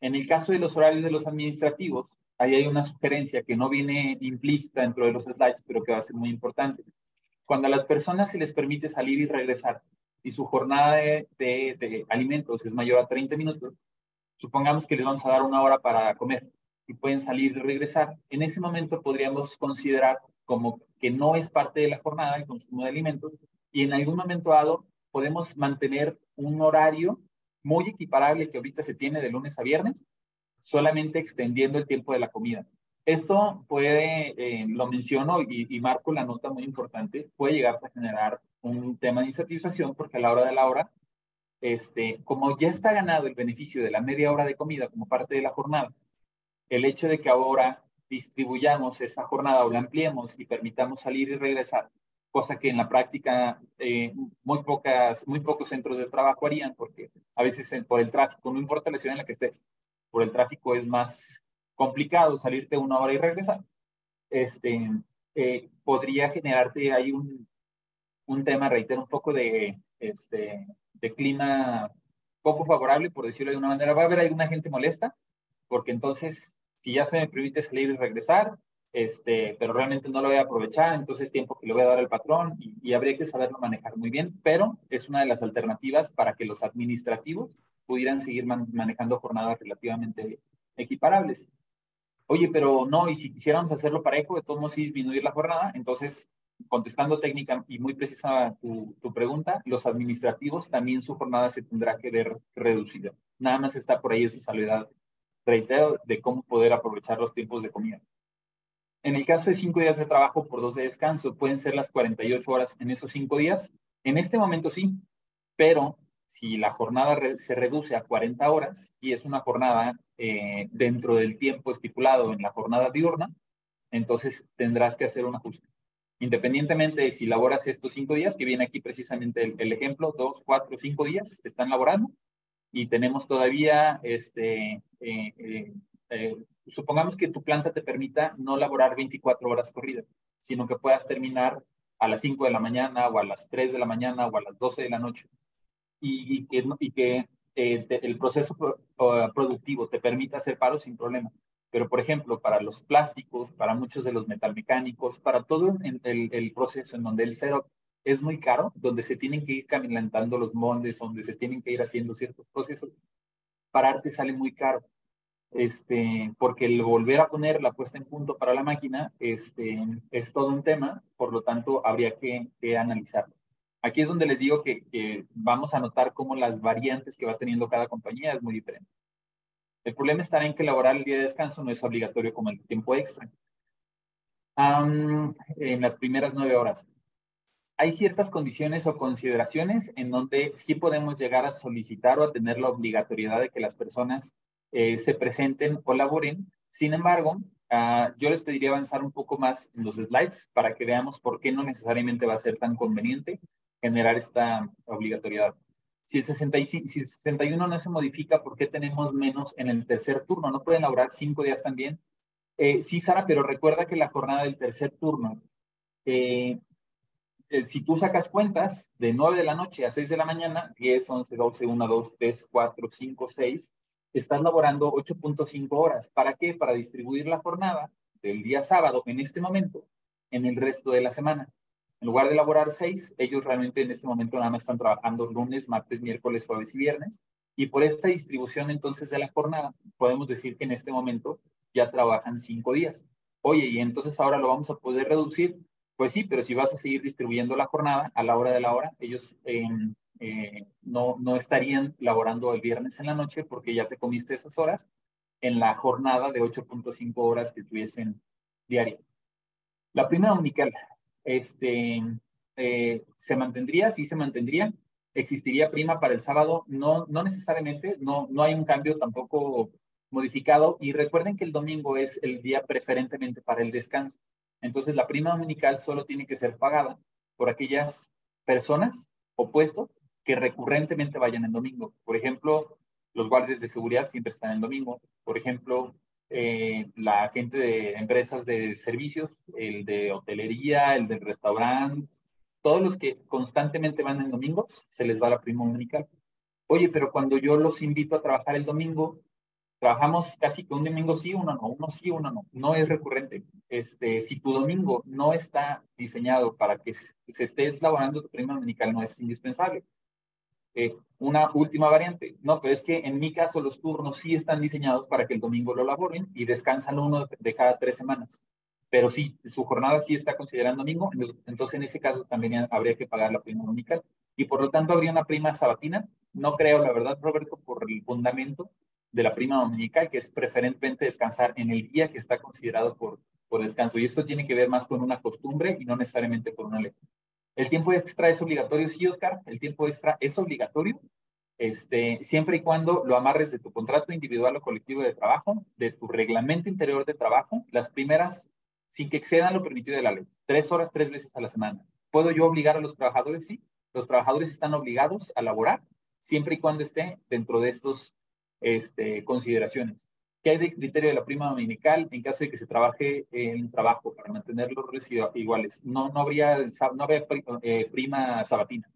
Speaker 4: En el caso de los horarios de los administrativos, ahí hay una sugerencia que no viene implícita dentro de los slides, pero que va a ser muy importante. Cuando a las personas se les permite salir y regresar y su jornada de, alimentos es mayor a 30 minutos, supongamos que les vamos a dar una hora para comer y pueden salir y regresar, en ese momento podríamos considerar como que no es parte de la jornada el consumo de alimentos y en algún momento dado podemos mantener un horario muy equiparable que ahorita se tiene de lunes a viernes, solamente extendiendo el tiempo de la comida. Esto puede, eh, lo menciono y, marco la nota muy importante, puede llegar a generar un tema de insatisfacción porque a la hora de la hora, este, como ya está ganado el beneficio de la media hora de comida como parte de la jornada, el hecho de que ahora distribuyamos esa jornada o la ampliemos y permitamos salir y regresar, cosa que en la práctica eh, muy, pocas, muy pocos centros de trabajo harían, porque a veces por el tráfico, no importa la ciudad en la que estés, por el tráfico es más complicado salirte una hora y regresar, este, eh, podría generarte ahí un, un tema, reitero, un poco de, este, de clima poco favorable, por decirlo de una manera. Va a haber alguna gente molesta, porque entonces, si ya se me permite salir y regresar, este, pero realmente no lo voy a aprovechar, entonces tiempo que le voy a dar al patrón y, y, habría que saberlo manejar muy bien, pero es una de las alternativas para que los administrativos pudieran seguir manejando jornadas relativamente equiparables. Oye, pero no, y si quisiéramos hacerlo parejo, de todos modos sí disminuir la jornada, entonces, contestando técnica y muy precisa tu, pregunta, los administrativos también su jornada se tendrá que ver reducida. Nada más está por ahí esa salvedad, reitero, de cómo poder aprovechar los tiempos de comida. En el caso de cinco días de trabajo por dos de descanso, pueden ser las 48 horas en esos cinco días. En este momento sí, pero si la jornada se reduce a 40 horas y es una jornada eh, dentro del tiempo estipulado en la jornada diurna, entonces tendrás que hacer un ajuste. Independientemente de si laboras estos cinco días, que viene aquí precisamente el, ejemplo, dos, cuatro, cinco días están laborando y tenemos todavía, este, eh, eh, supongamos que tu planta te permita no laborar 24 horas corridas, sino que puedas terminar a las 5 de la mañana o a las 3 de la mañana o a las 12 de la noche y, que, el proceso productivo te permita hacer paro sin problema. Pero, por ejemplo, para los plásticos, para muchos de los metalmecánicos, para todo el, el proceso en donde el cero es muy caro, donde se tienen que ir caminando los moldes, donde se tienen que ir haciendo ciertos procesos, pararte sale muy caro. Este, porque el volver a poner la puesta en punto para la máquina este, es todo un tema, por lo tanto habría que, que analizarlo. Aquí es donde les digo que, que vamos a notar cómo las variantes que va teniendo cada compañía es muy diferente. El problema está en que laborar el día de descanso no es obligatorio como el tiempo extra. en las primeras nueve horas. Hay ciertas condiciones o consideraciones en donde sí podemos llegar a solicitar o a tener la obligatoriedad de que las personas eh, se presenten o laboren. Sin embargo, uh, yo les pediría avanzar un poco más en los slides para que veamos por qué no necesariamente va a ser tan conveniente generar esta obligatoriedad. Si el, 65, si el 61 no se modifica, ¿por qué tenemos menos en el tercer turno? ¿No pueden laborar cinco días también? Eh, sí, Sara, pero recuerda que la jornada del tercer turno, eh, eh, si tú sacas cuentas de 9 de la noche a 6 de la mañana, 10, 11, 12, 1, 2, 3, 4, 5, 6, estás laborando 8.5 horas. ¿Para qué? Para distribuir la jornada del día sábado en este momento en el resto de la semana. En lugar de elaborar seis, ellos realmente en este momento nada más están trabajando lunes, martes, miércoles, jueves y viernes. Y por esta distribución entonces de la jornada, podemos decir que en este momento ya trabajan cinco días. Oye, y entonces ahora lo vamos a poder reducir. Pues sí, pero si vas a seguir distribuyendo la jornada a la hora de la hora, ellos em, eh, no, no estarían laborando el viernes en la noche porque ya te comiste esas horas en la jornada de 8.5 horas que tuviesen diarias. La primera unical, este, eh, se mantendría, sí se mantendría. Existiría prima para el sábado, no, no necesariamente, no, no hay un cambio tampoco modificado. Y recuerden que el domingo es el día preferentemente para el descanso. Entonces, la prima dominical solo tiene que ser pagada por aquellas personas o puestos que recurrentemente vayan el domingo. Por ejemplo, los guardias de seguridad siempre están el domingo. Por ejemplo, eh, la gente de empresas de servicios, el de hotelería, el del restaurante, todos los que constantemente van en domingos, se les va la prima dominical. Oye, pero cuando yo los invito a trabajar el domingo, trabajamos casi que un domingo sí, uno no, uno sí, uno no. No es recurrente. Este, si tu domingo no está diseñado para que se, esté elaborando tu prima dominical, no es indispensable. Eh, una última variante. No, pero es que en mi caso los turnos sí están diseñados para que el domingo lo laboren y descansan uno de cada tres semanas. Pero sí, su jornada sí está considerando domingo, entonces en ese caso también habría que pagar la prima dominical. Y por lo tanto habría una prima sabatina. No creo, la verdad, Roberto, por el fundamento de la prima dominical, que es preferentemente descansar en el día que está considerado por, por descanso. Y esto tiene que ver más con una costumbre y no necesariamente por una ley. ¿El tiempo extra es obligatorio? Sí, Oscar, el tiempo extra es obligatorio, este, siempre y cuando lo amarres de tu contrato individual o colectivo de trabajo, de tu reglamento interior de trabajo, las primeras, sin que excedan lo permitido de la ley, tres horas, tres veces a la semana. ¿Puedo yo obligar a los trabajadores? Sí, los trabajadores están obligados a laborar siempre y cuando esté dentro de estas este, consideraciones. ¿Qué hay de criterio de la prima dominical en caso de que se trabaje en trabajo para mantener los residuos iguales? No, no habría, no habría eh, prima sabatina.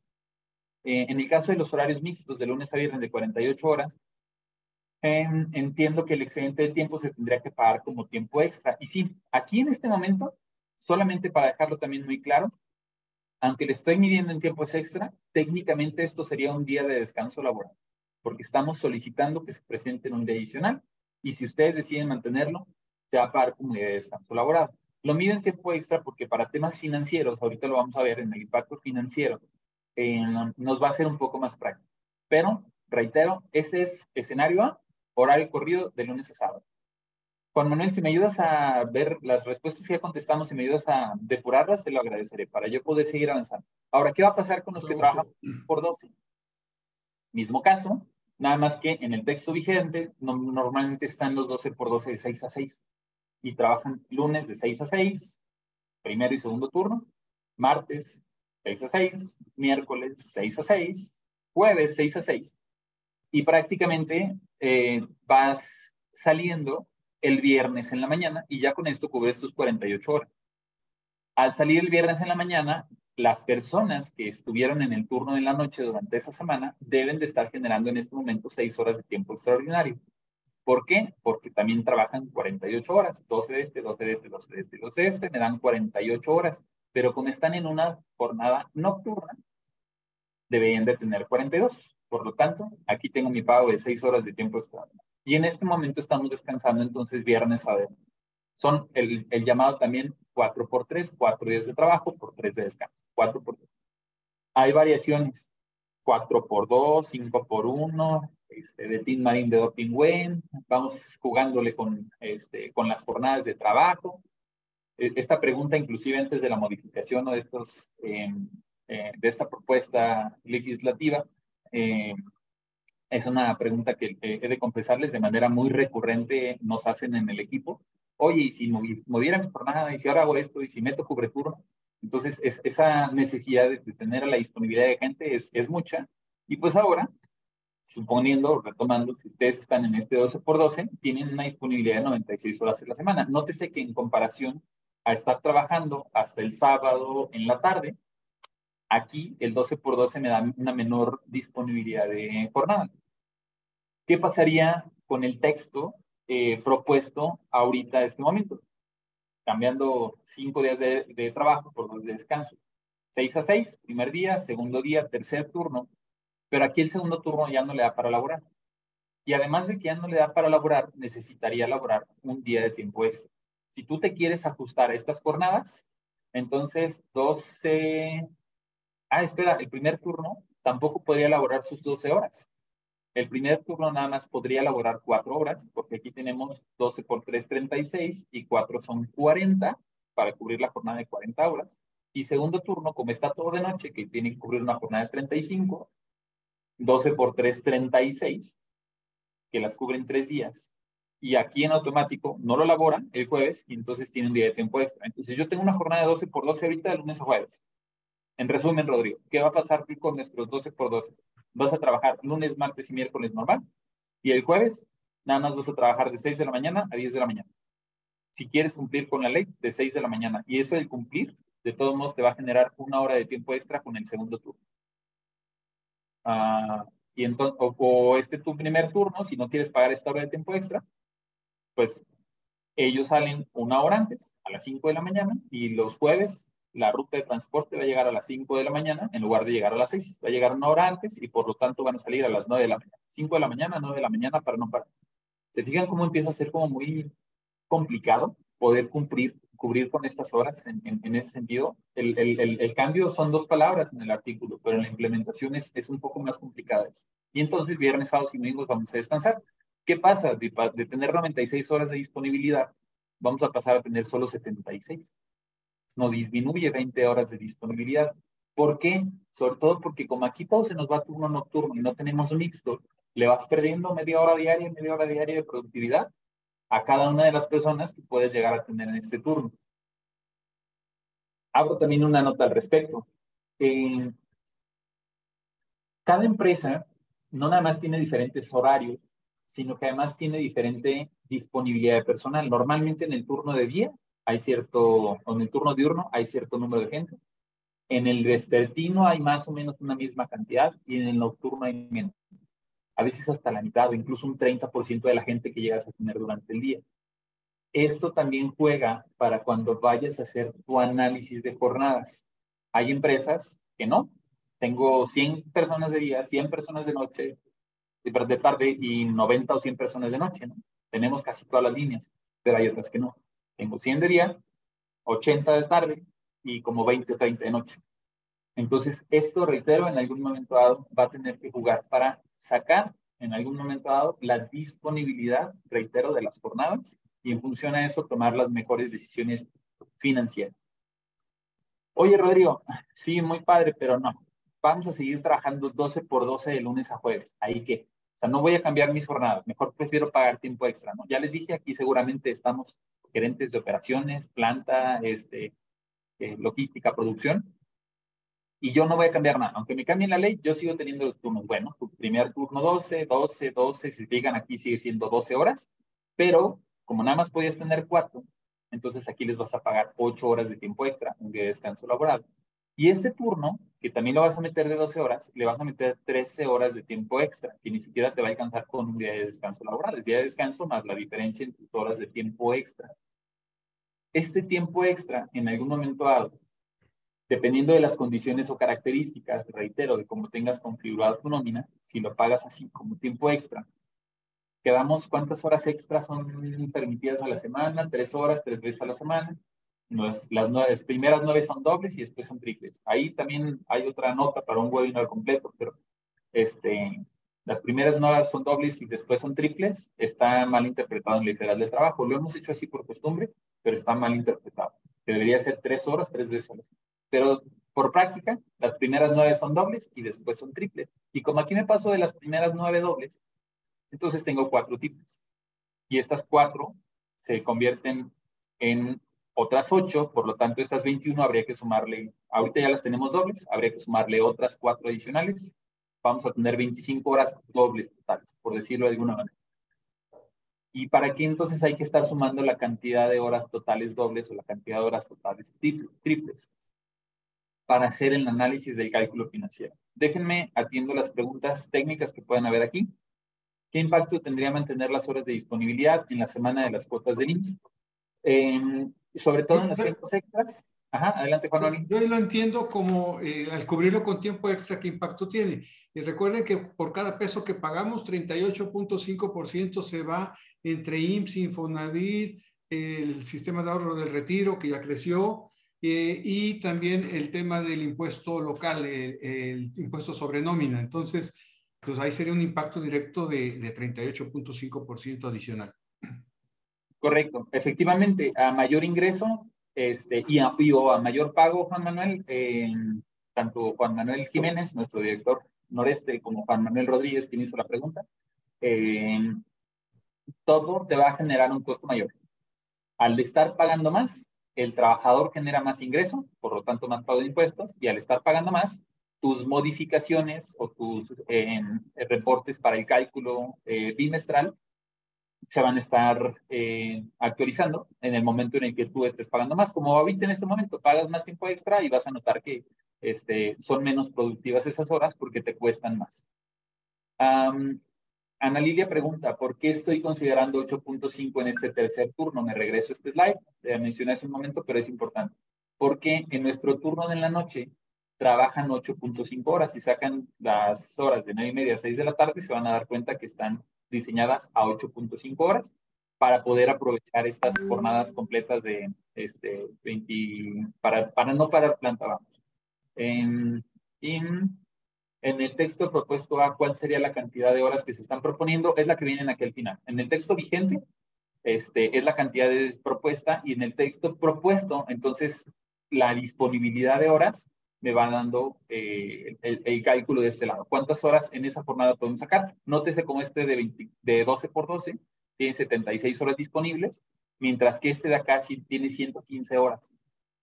Speaker 4: Eh, en el caso de los horarios mixtos de lunes a viernes de 48 horas, entiendo que el excedente de tiempo se tendría que pagar como tiempo extra. Y sí, aquí en este momento, solamente para dejarlo también muy claro, aunque le estoy midiendo en tiempos extra, técnicamente esto sería un día de descanso laboral, porque estamos solicitando que se presente en un día adicional y si ustedes deciden mantenerlo, se va a pagar como día de descanso laboral. Lo miden tiempo extra porque para temas financieros, ahorita lo vamos a ver en el impacto financiero, eh, nos va a ser un poco más práctico. Pero, reitero, ese es escenario A, horario corrido de lunes a sábado. Juan Manuel, si me ayudas a ver las respuestas que ya contestamos y me ayudas a depurarlas, te lo agradeceré para yo poder seguir avanzando. Ahora, ¿qué va a pasar con los que trabajan por 12? Mismo caso, Nada más que en el texto vigente normalmente están los 12 por 12 de 6 a 6 y trabajan lunes de 6 a 6, primero y segundo turno, martes 6 a 6, miércoles 6 a 6, jueves 6 a 6 y prácticamente eh, vas saliendo el viernes en la mañana y ya con esto cubres tus 48 horas. Al salir el viernes en la mañana, las personas que estuvieron en el turno de la noche durante esa semana deben de estar generando en este momento seis horas de tiempo extraordinario. ¿Por qué? Porque también trabajan 48 horas, 12 de este, 12 de este, 12 de este, 12 de este, me dan 48 horas, pero como están en una jornada nocturna, deberían de tener 42. Por lo tanto, aquí tengo mi pago de seis horas de tiempo extraordinario. Y en este momento estamos descansando entonces viernes a viernes. Son el, el llamado también 4 por 3, 4 días de trabajo por 3 de descanso. 4 por 3. Hay variaciones, 4 por 2, 5 por 1, este, de Team Marine de Doping Wen, vamos jugándole con, este, con las jornadas de trabajo. E, esta pregunta, inclusive antes de la modificación o de, estos, em, eh, de esta propuesta legislativa, em, es una pregunta que he de confesarles de manera muy recurrente nos hacen en el equipo. Oye, y si moviera mi jornada, y si ahora hago esto, y si meto turno, entonces es, esa necesidad de, tener la disponibilidad de gente es, mucha. Y pues ahora, suponiendo, retomando, si ustedes están en este 12 por 12, tienen una disponibilidad de 96 horas en la semana. Nótese que en comparación a estar trabajando hasta el sábado en la tarde, aquí el 12 por 12 me da una menor disponibilidad de jornada. ¿Qué pasaría con el texto eh, propuesto ahorita, este momento? Cambiando cinco días de, de trabajo por dos de descanso. Seis a seis, primer día, segundo día, tercer turno, pero aquí el segundo turno ya no le da para laborar. Y además de que ya no le da para laborar, necesitaría laborar un día de tiempo extra. Si tú te quieres ajustar a estas jornadas, entonces 12... Ah, espera, el primer turno tampoco podría laborar sus 12 horas. El primer turno nada más podría laborar 4 horas, porque aquí tenemos 12 por 3, 36 y 4 son 40 para cubrir la jornada de 40 horas. Y segundo turno, como está todo de noche, que tiene que cubrir una jornada de 35, 12 por 3, 36, que las cubren tres días. Y aquí en automático no lo laboran el jueves y entonces tienen un día de tiempo extra. Entonces yo tengo una jornada de 12 por 12 ahorita de lunes a jueves. En resumen, Rodrigo, ¿qué va a pasar con nuestros 12 por 12? Vas a trabajar lunes, martes y miércoles normal y el jueves nada más vas a trabajar de 6 de la mañana a 10 de la mañana. Si quieres cumplir con la ley, de 6 de la mañana. Y eso de cumplir, de todos modos, te va a generar una hora de tiempo extra con el segundo turno. Ah, y entonces, o, este tu primer turno, si no quieres pagar esta hora de tiempo extra, pues ellos salen una hora antes, a las 5 de la mañana, y los jueves la ruta de transporte va a llegar a las 5 de la mañana en lugar de llegar a las 6. Va a llegar una hora antes y por lo tanto van a salir a las 9 de la mañana. 5 de la mañana, 9 de la mañana para no parar. ¿Se fijan cómo empieza a ser como muy complicado poder cumplir cubrir con estas horas en, en, ese sentido. El, el, el, cambio son dos palabras en el artículo, pero en la implementación es, es un poco más complicada. Y entonces viernes, sábados y domingos vamos a descansar. ¿Qué pasa? De, de, tener 96 horas de disponibilidad, vamos a pasar a tener solo 76. No disminuye 20 horas de disponibilidad. ¿Por qué? Sobre todo porque como aquí todo se nos va a turno nocturno y no tenemos mixto, le vas perdiendo media hora diaria, media hora diaria de productividad a cada una de las personas que puedes llegar a tener en este turno. Hago también una nota al respecto. Eh, cada empresa no nada más tiene diferentes horarios, sino que además tiene diferente disponibilidad de personal. Normalmente en el turno de día hay cierto, en el turno diurno hay cierto número de gente. En el vespertino hay más o menos una misma cantidad y en el nocturno hay menos a veces hasta la mitad o incluso un 30% de la gente que llegas a tener durante el día. Esto también juega para cuando vayas a hacer tu análisis de jornadas. Hay empresas que no. Tengo 100 personas de día, 100 personas de noche, de tarde y 90 o 100 personas de noche. ¿no? Tenemos casi todas las líneas, pero hay otras que no. Tengo 100 de día, 80 de tarde y como 20 o 30 de noche. Entonces, esto, reitero, en algún momento dado va a tener que jugar para sacar en algún momento dado la disponibilidad, reitero, de las jornadas y en función a eso tomar las mejores decisiones financieras. Oye, Rodrigo, (laughs) sí, muy padre, pero no. Vamos a seguir trabajando 12 por 12 de lunes a jueves. Ahí que, o sea, no voy a cambiar mis jornadas. Mejor prefiero pagar tiempo extra, ¿no? Ya les dije, aquí seguramente estamos gerentes de operaciones, planta, este, eh, logística, producción y yo no voy a cambiar nada. Aunque me cambien la ley, yo sigo teniendo los turnos. Bueno, tu primer turno 12, 12, 12, si digan aquí sigue siendo 12 horas, pero como nada más podías tener cuatro, entonces aquí les vas a pagar 8 horas de tiempo extra, un día de descanso laboral. Y este turno, que también lo vas a meter de 12 horas, le vas a meter 13 horas de tiempo extra, que ni siquiera te va a alcanzar con un día de descanso laboral. El día de descanso más la diferencia en tus horas de tiempo extra. Este tiempo extra, en algún momento dado, Dependiendo de las condiciones o características, reitero, de cómo tengas configurada tu nómina, si lo pagas así como tiempo extra, quedamos cuántas horas extras son permitidas a la semana, tres horas, tres veces a la semana. Las, las, primeras nueve son dobles y después son triples. Ahí también hay otra nota para un webinar completo, pero este, las primeras nueve son dobles y después son triples. Está mal interpretado en la federal del trabajo. Lo hemos hecho así por costumbre, pero está mal interpretado. Debería ser tres horas, tres veces a la. Pero por práctica, las primeras nueve son dobles y después son triples. Y como aquí me paso de las primeras nueve dobles, entonces tengo cuatro triples. Y estas cuatro se convierten en otras 8, por lo tanto estas 21 habría que sumarle, ahorita ya las tenemos dobles, habría que sumarle otras 4 adicionales, vamos a tener 25 horas dobles totales, por decirlo de alguna manera. ¿Y para qué entonces hay que estar sumando la cantidad de horas totales dobles o la cantidad de horas totales triples? Para hacer el análisis del cálculo financiero. Déjenme atiendo las preguntas técnicas que puedan haber aquí. ¿Qué impacto tendría mantener las horas de disponibilidad en la semana de las cuotas del IMSS? Eh, sobre todo en los tiempos extras. Ajá, adelante, Juan
Speaker 3: Yo lo entiendo como eh, al cubrirlo con tiempo extra, ¿qué impacto tiene? Y recuerden que por cada peso que pagamos, 38.5% se va entre IMSS, Infonavit, el sistema de ahorro del retiro, que ya creció, eh, y también el tema del impuesto local, el, impuesto sobre nómina. Entonces, pues ahí sería un impacto directo de, de 38.5% adicional.
Speaker 4: Correcto, efectivamente, a mayor ingreso este, y, a, o a mayor pago, Juan Manuel, tanto Juan Manuel Jiménez, nuestro director noreste, como Juan Manuel Rodríguez, quien hizo la pregunta, todo te va a generar un costo mayor. Al estar pagando más, el trabajador genera más ingreso, por lo tanto más pago de impuestos, y al estar pagando más, tus modificaciones o tus reportes para el cálculo eh, bimestral se van a estar eh, actualizando en el momento en el que tú estés pagando más. Como ahorita en este momento pagas más tiempo extra y vas a notar que este, son menos productivas esas horas porque te cuestan más. Ana Lidia pregunta, ¿por qué estoy considerando 8.5 en este tercer turno? Me regreso a este slide, ya mencioné hace un momento, pero es importante. Porque en nuestro turno de la noche trabajan 8.5 horas y sacan las horas de 9 y media a 6 de la tarde y se van a dar cuenta que están diseñadas a 8.5 horas para poder aprovechar estas jornadas completas de este, 20, para, para no parar planta, vamos. En, en, en el texto propuesto A, ¿cuál sería la cantidad de horas que se están proponiendo? Es la que viene en aquel final. En el texto vigente, este, es la cantidad de propuesta y en el texto propuesto, entonces, la disponibilidad de horas me va dando eh, el, cálculo de este lado. ¿Cuántas horas en esa jornada podemos sacar? Nótese como este de, de 12 por 12 tiene 76 horas disponibles, mientras que este de acá sí tiene 115 horas.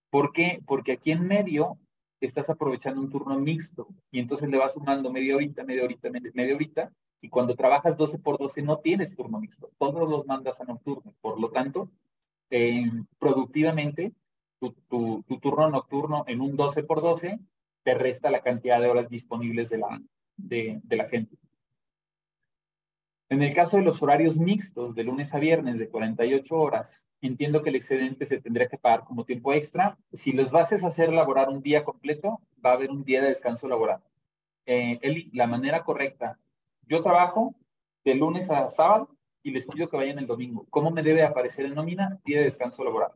Speaker 4: ¿Por qué? Porque aquí en medio estás aprovechando un turno mixto y entonces le vas sumando media horita, media horita, media horita, y cuando trabajas 12 por 12 no tienes turno mixto, todos los mandas a nocturno. Por lo tanto, eh, productivamente tu, turno nocturno en un 12 por 12 te resta la cantidad de horas disponibles de la, de, la gente. En el caso de los horarios mixtos, de lunes a viernes, de 48 horas, entiendo que el excedente se tendría que pagar como tiempo extra. Si los a hacer laborar un día completo, va a haber un día de descanso laboral. Eh, Eli, la manera correcta, yo trabajo de lunes a sábado y les pido que vayan el domingo. ¿Cómo me debe aparecer en nómina? Día de descanso laboral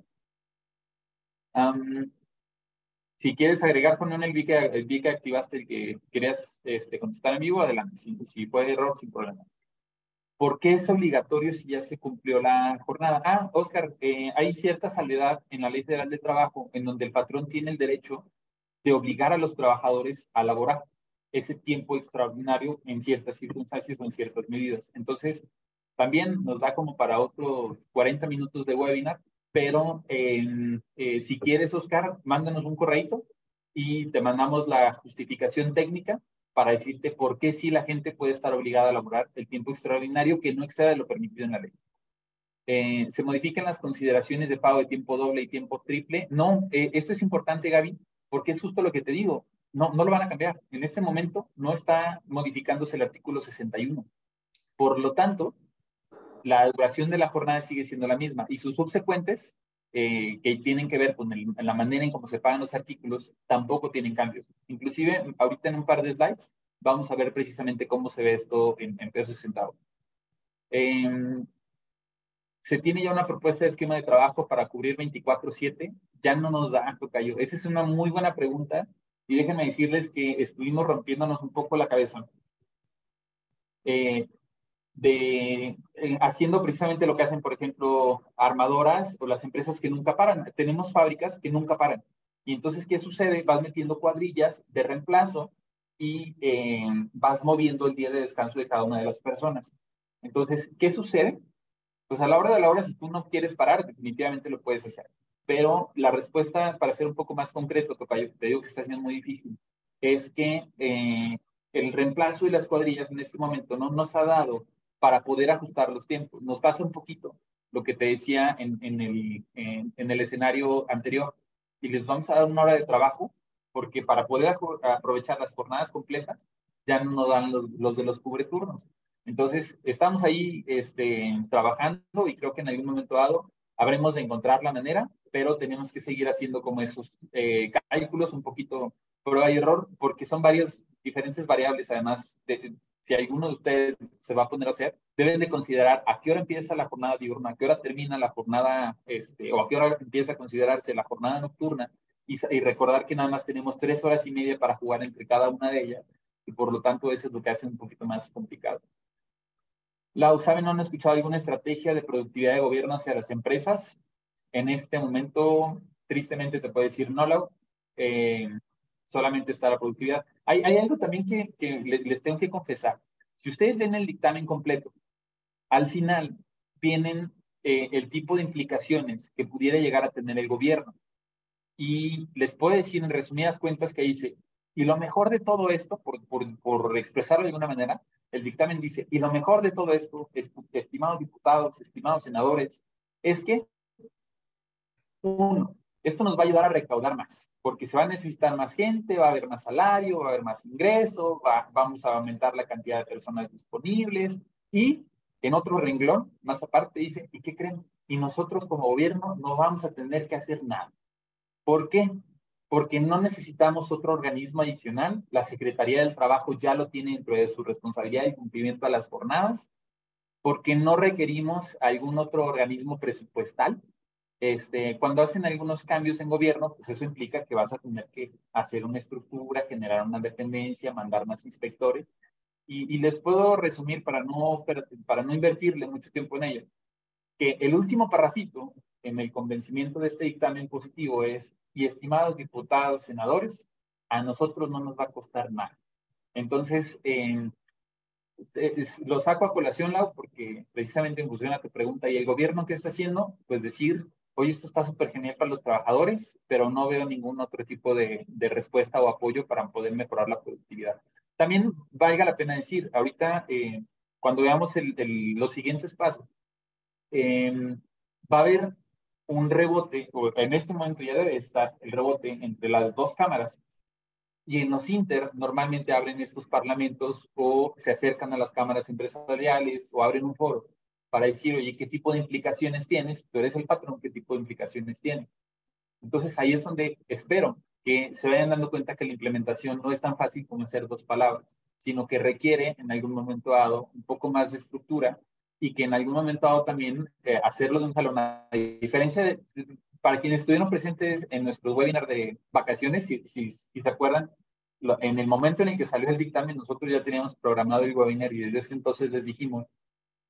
Speaker 4: si quieres agregar, Juan el vi que, el activaste el que querías este, contestar en vivo, adelante. Si, si fue error, sin problema. ¿Por qué es obligatorio si ya se cumplió la jornada? Ah, Oscar, eh, hay cierta salvedad en la Ley Federal de Trabajo en donde el patrón tiene el derecho de obligar a los trabajadores a laborar ese tiempo extraordinario en ciertas circunstancias o en ciertas medidas. Entonces, también nos da como para otros 40 minutos de webinar pero eh, si quieres, Oscar, mándanos un correito y te mandamos la justificación técnica para decirte por qué sí la gente puede estar obligada a laborar el tiempo extraordinario que no exceda lo permitido en la ley. Eh, se modifican las consideraciones de pago de tiempo doble y tiempo triple. No, eh, esto es importante, Gaby, porque es justo lo que te digo. No, no lo van a cambiar. En este momento no está modificándose el artículo 61. Por lo tanto, la duración de la jornada sigue siendo la misma y sus subsecuentes, eh, que tienen que ver con la manera en cómo se pagan los artículos, tampoco tienen cambios. Inclusive, ahorita en un par de slides, vamos a ver precisamente cómo se ve esto en, pesos y centavos. Em, se tiene ya una propuesta de esquema de trabajo para cubrir 24/7, ya no nos da, Tocayo. Esa es una muy buena pregunta y déjenme decirles que estuvimos rompiéndonos un poco la cabeza. Eh, de eh, haciendo precisamente lo que hacen, por ejemplo, armadoras o las empresas que nunca paran. Tenemos fábricas que nunca paran. Y entonces, ¿qué sucede? Vas metiendo cuadrillas de reemplazo y eh, vas moviendo el día de descanso de cada una de las personas. Entonces, ¿qué sucede? Pues a la hora de la hora, si tú no quieres parar, definitivamente lo puedes hacer. Pero la respuesta, para ser un poco más concreto, Tocayo, te digo que está siendo muy difícil, es que eh, el reemplazo y las cuadrillas en este momento no nos ha dado para poder ajustar los tiempos. Nos pasa un poquito lo que te decía en, en el, en, el escenario anterior. Y les vamos a dar una hora de trabajo porque para poder aprovechar las jornadas completas ya no nos dan los, los de los cubreturnos. Entonces, estamos ahí este, trabajando y creo que en algún momento dado habremos de encontrar la manera, pero tenemos que seguir haciendo como esos eh, cálculos un poquito prueba y error, porque son varias diferentes variables, además, de, si alguno de ustedes se va a poner a hacer, deben de considerar a qué hora empieza la jornada diurna, a qué hora termina la jornada, este, o a qué hora empieza a considerarse la jornada nocturna, y, recordar que nada más tenemos tres horas y media para jugar entre cada una de ellas, y por lo tanto eso es lo que hace un poquito más complicado. Lau, ¿saben no han escuchado alguna estrategia de productividad de gobierno hacia las empresas? En este momento, tristemente te puedo decir no, Lau. Eh, solamente está la productividad. Hay, algo también que, les tengo que confesar. Si ustedes ven el dictamen completo, al final vienen eh, el tipo de implicaciones que pudiera llegar a tener el gobierno. Y les puedo decir en resumidas cuentas que dice, y lo mejor de todo esto, por, por, por expresarlo de alguna manera, el dictamen dice, y lo mejor de todo esto, estimados diputados, estimados senadores, es que, uno, esto nos va a ayudar a recaudar más, porque se va a necesitar más gente, va a haber más salario, va a haber más ingreso, vamos a aumentar la cantidad de personas disponibles y en otro renglón, más aparte, dice, ¿y qué creen? Y nosotros como gobierno no vamos a tener que hacer nada. ¿Por qué? Porque no necesitamos otro organismo adicional. La Secretaría del Trabajo ya lo tiene dentro de su responsabilidad y cumplimiento a las jornadas. Porque no requerimos algún otro organismo presupuestal este, cuando hacen algunos cambios en gobierno, pues eso implica que vas a tener que hacer una estructura, generar una dependencia, mandar más inspectores. Y, y les puedo resumir para no, para no invertirle mucho tiempo en ello, que el último parrafito en el convencimiento de este dictamen positivo es, y estimados diputados, senadores, a nosotros no nos va a costar nada. Entonces, eh, lo saco a colación, Lau, porque precisamente en función a tu pregunta, ¿y el gobierno qué está haciendo? Pues decir, oye, esto está súper genial para los trabajadores, pero no veo ningún otro tipo de, de, respuesta o apoyo para poder mejorar la productividad. También valga la pena decir, ahorita, eh, cuando veamos el, el, los siguientes pasos, eh, va a haber un rebote, o en este momento ya debe estar el rebote entre las dos cámaras, y en los Inter normalmente abren estos parlamentos o se acercan a las cámaras empresariales o abren un foro para decir, oye, ¿qué tipo de implicaciones tienes? Tú eres el patrón, ¿qué tipo de implicaciones tiene? Entonces ahí es donde espero que se vayan dando cuenta que la implementación no es tan fácil como hacer dos palabras, sino que requiere en algún momento dado un poco más de estructura y que en algún momento dado también eh, hacerlo de un salón. A diferencia de, para quienes estuvieron presentes en nuestro webinar de vacaciones, si, si, si se acuerdan, lo, en el momento en el que salió el dictamen, nosotros ya teníamos programado el webinar y desde ese entonces les dijimos,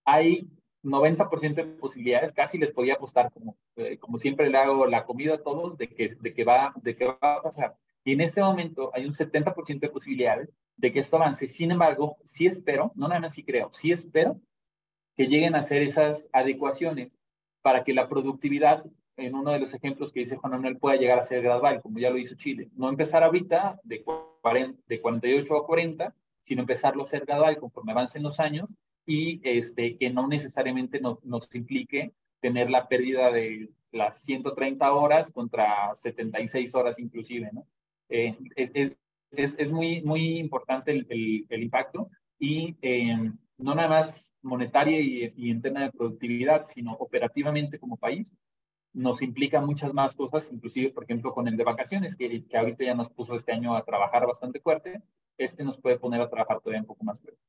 Speaker 4: hay 90% de posibilidades, casi les podía apostar, como, eh, como siempre le hago la comida a todos, de que, de, que va, de que va a pasar. Y en este momento hay un 70% de posibilidades de que esto avance. Sin embargo, sí espero, no nada más sí creo, sí espero que lleguen a hacer esas adecuaciones para que la productividad, en uno de los ejemplos que dice Juan Manuel, pueda llegar a ser gradual, como ya lo hizo Chile. No empezar ahorita de, 40, de 48 a 40, sino empezarlo a hacer gradual conforme avancen los años y este, que no necesariamente nos, nos implique tener la pérdida de las 130 horas contra 76 horas inclusive, ¿no? Eh, es, es, es, muy, muy importante el, el, el impacto y eh, no nada más monetaria y, y, en tema de productividad, sino operativamente como país, nos implica muchas más cosas, inclusive, por ejemplo, con el de vacaciones, que, que ahorita ya nos puso este año a trabajar bastante fuerte, este nos puede poner a trabajar todavía un poco más fuerte.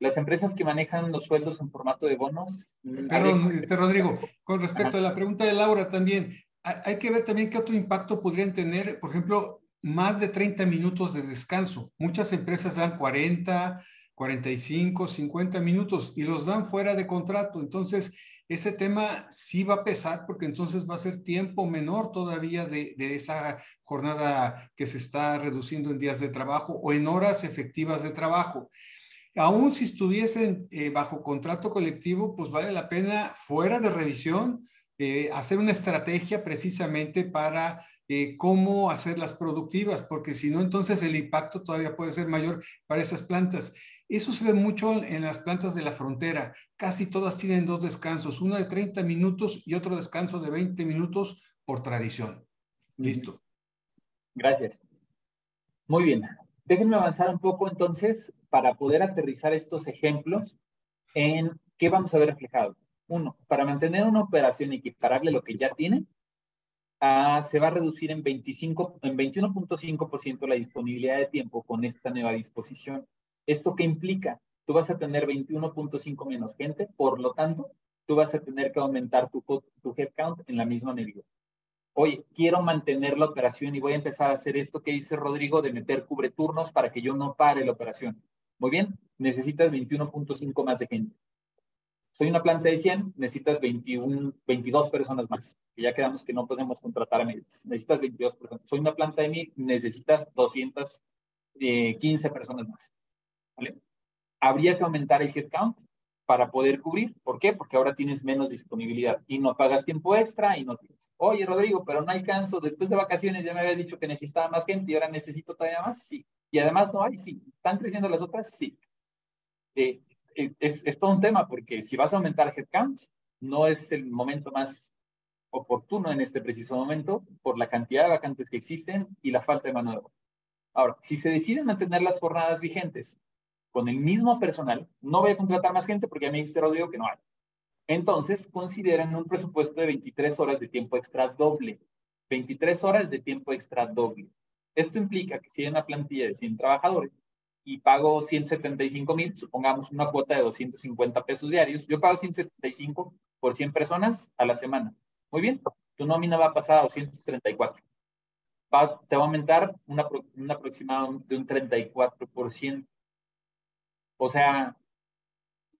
Speaker 4: Las empresas que manejan los sueldos en formato de bonos.
Speaker 3: Mm, Perdón, este, Rodrigo, con respecto a la pregunta de Laura también, hay que ver también qué otro impacto podrían tener, por ejemplo, más de 30 minutos de descanso. Muchas empresas dan 40, 45, 50 minutos y los dan fuera de contrato. Entonces, ese tema sí va a pesar porque entonces va a ser tiempo menor todavía de, esa jornada que se está reduciendo en días de trabajo o en horas efectivas de trabajo. Aún si estuviesen eh, bajo contrato colectivo, pues vale la pena fuera de revisión eh, hacer una estrategia precisamente para eh, cómo hacerlas productivas, porque si no, entonces el impacto todavía puede ser mayor para esas plantas. Eso se ve mucho en las plantas de la frontera. Casi todas tienen dos descansos, uno de 30 minutos y otro descanso de 20 minutos por tradición. Listo.
Speaker 4: Gracias. Muy bien. Déjenme avanzar un poco entonces para poder aterrizar estos ejemplos en qué vamos a ver reflejado. Uno, para mantener una operación equiparable a lo que ya tiene, ah, se va a reducir en, 25, en 21.5% la disponibilidad de tiempo con esta nueva disposición. ¿Esto qué implica? Tú vas a tener 21.5 menos gente, por lo tanto, tú vas a tener que aumentar tu, tu headcount en la misma medida. Oye, quiero mantener la operación y voy a empezar a hacer esto que dice Rodrigo de meter cubreturnos para que yo no pare la operación. Muy bien, necesitas 21.5 más de gente soy una planta de 100, necesitas 21, 22 personas más. Y ya quedamos que no podemos contratar a medios. Necesitas 22 personas. Soy una planta de 1000, necesitas 215 eh, personas más. Habría que aumentar el headcount para poder cubrir. ¿Por qué? Porque ahora tienes menos disponibilidad y no pagas tiempo extra y no tienes. Oye, Rodrigo, pero no alcanzo. Después de vacaciones ya me habías dicho que necesitaba más gente y ahora necesito todavía más. Sí. Y además no hay, sí. ¿Están creciendo las otras? Sí. Eh, es, es, todo un tema porque si vas a aumentar headcount, no es el momento más oportuno en este preciso momento por la cantidad de vacantes que existen y la falta de mano de obra. Ahora, si se deciden mantener las jornadas vigentes con el mismo personal, no voy a contratar más gente porque ya me dijiste, Rodrigo, que no hay. Entonces, consideren un presupuesto de 23 horas de tiempo extra doble. 23 horas de tiempo extra doble. Esto implica que si hay una plantilla de 100 trabajadores, y pago 175 mil, supongamos una cuota de 250 pesos diarios, yo pago 175 por 100 personas a la semana. Muy bien, tu nómina va a pasar a 234. Va, te va a aumentar un aproximado de un 34%. O sea,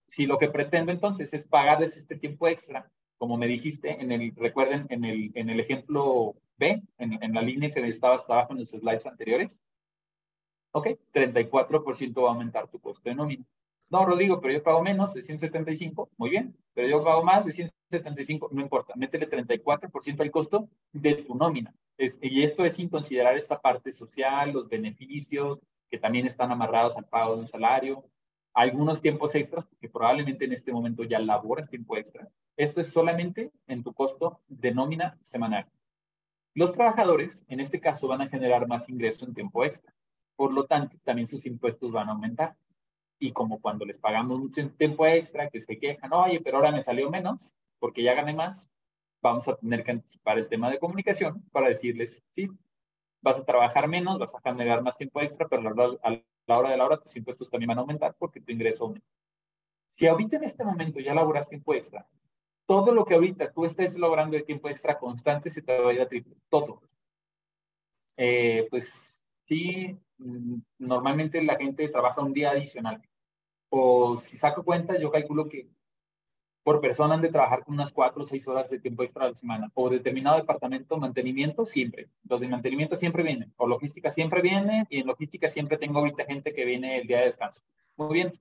Speaker 4: si lo que pretendo entonces es pagarles este tiempo extra, como me dijiste, recuerden, en el, en el ejemplo B, en, en la línea que estaba hasta abajo en los slides anteriores, Ok, 34% va a aumentar tu costo de nómina. No, Rodrigo, pero yo pago menos de 175, muy bien, pero yo pago más de 175, no importa, métele 34% al costo de tu nómina. y esto es sin considerar esta parte social, los beneficios que también están amarrados al pago de un salario, algunos tiempos extras, que probablemente en este momento ya laboras tiempo extra. Esto es solamente en tu costo de nómina semanal. Los trabajadores, en este caso, van a generar más ingreso en tiempo extra. Por lo tanto, también sus impuestos van a aumentar. Y como cuando les pagamos mucho tiempo extra, que se quejan, oye, pero ahora me salió menos porque ya gané más, vamos a tener que anticipar el tema de comunicación para decirles, sí, vas a trabajar menos, vas a generar más tiempo extra, pero a la hora de la hora tus impuestos también van a aumentar porque tu ingreso aumenta. Si ahorita en este momento ya laboras tiempo extra, todo lo que ahorita tú estés logrando de tiempo extra constante se te va a ir a triple, todo. Eh, pues sí, Mm, normalmente la gente trabaja un día adicional. O si saco cuenta, yo calculo que por persona han de trabajar con unas cuatro o seis horas de tiempo extra a la semana. O determinado departamento, mantenimiento siempre. Los de mantenimiento siempre vienen. O logística siempre viene. Y en logística siempre tengo ahorita gente que viene el día de descanso. Muy bien.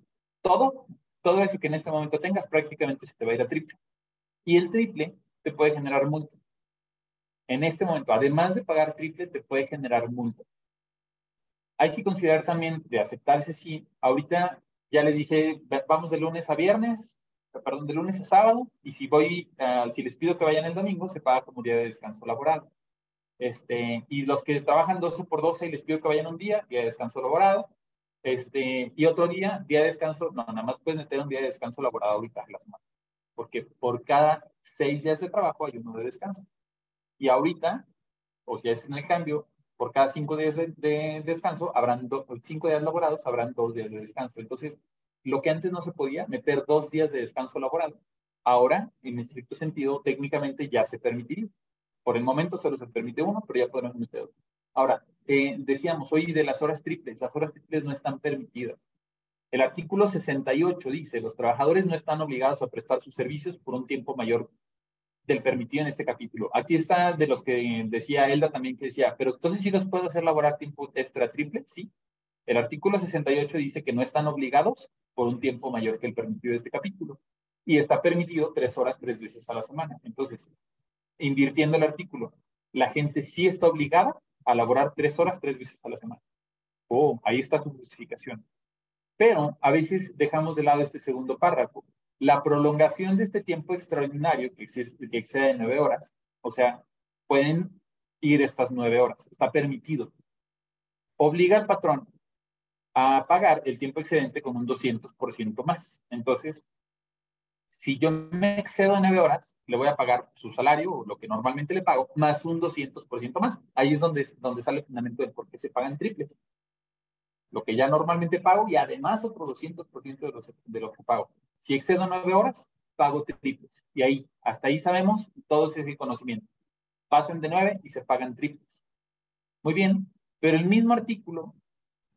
Speaker 4: Todo, todo eso que en este momento tengas prácticamente se te va a ir a triple. Y el triple te puede generar multa. En este momento, además de pagar triple, te puede generar multa hay que considerar también de aceptarse si ahorita ya les dije, vamos de lunes a viernes, perdón, de lunes a sábado, y si voy, uh, si les pido que vayan el domingo, se paga como día de descanso laboral. Este, y los que trabajan 12 por 12 y les pido que vayan un día, día de descanso laboral. Este, y otro día, día de descanso, no, nada más pueden meter un día de descanso laboral ahorita la semana. Porque por cada seis días de trabajo hay uno de descanso. Y ahorita, o si en el cambio, por cada cinco días de, descanso, habrán cinco días laborados, habrán dos días de descanso. Entonces, lo que antes no se podía, meter dos días de descanso laboral. Ahora, en estricto sentido, técnicamente ya se permitiría. Por el momento solo se permite uno, pero ya podemos meter otro. Ahora, eh, decíamos hoy de las horas triples, las horas triples no están permitidas. El artículo 68 dice, los trabajadores no están obligados a prestar sus servicios por un tiempo mayor del permitido en este capítulo. Aquí está de los que decía Elda también que decía, pero entonces sí los puedo hacer laborar tiempo extra triple, sí. El artículo 68 dice que no están obligados por un tiempo mayor que el permitido de este capítulo. Y está permitido tres horas, tres veces a la semana. Entonces, invirtiendo el artículo, la gente sí está obligada a laborar tres horas, tres veces a la semana. Oh, ahí está tu justificación. Pero a veces dejamos de lado este segundo párrafo. La prolongación de este tiempo extraordinario que, existe, que excede de nueve horas, o sea, pueden ir estas nueve horas, está permitido. Obliga al patrón a pagar el tiempo excedente con un 200% más. Entonces, si yo me excedo a nueve horas, le voy a pagar su salario, o lo que normalmente le pago, más un 200% más. Ahí es donde, donde sale el fundamento de por qué se pagan triples. Lo que ya normalmente pago y además otro 200% de lo, de lo que pago. Si excedo nueve horas, pago triples. Y ahí, hasta ahí sabemos, todo ese conocimiento. Pasan de nueve y se pagan triples. Muy bien, pero el mismo artículo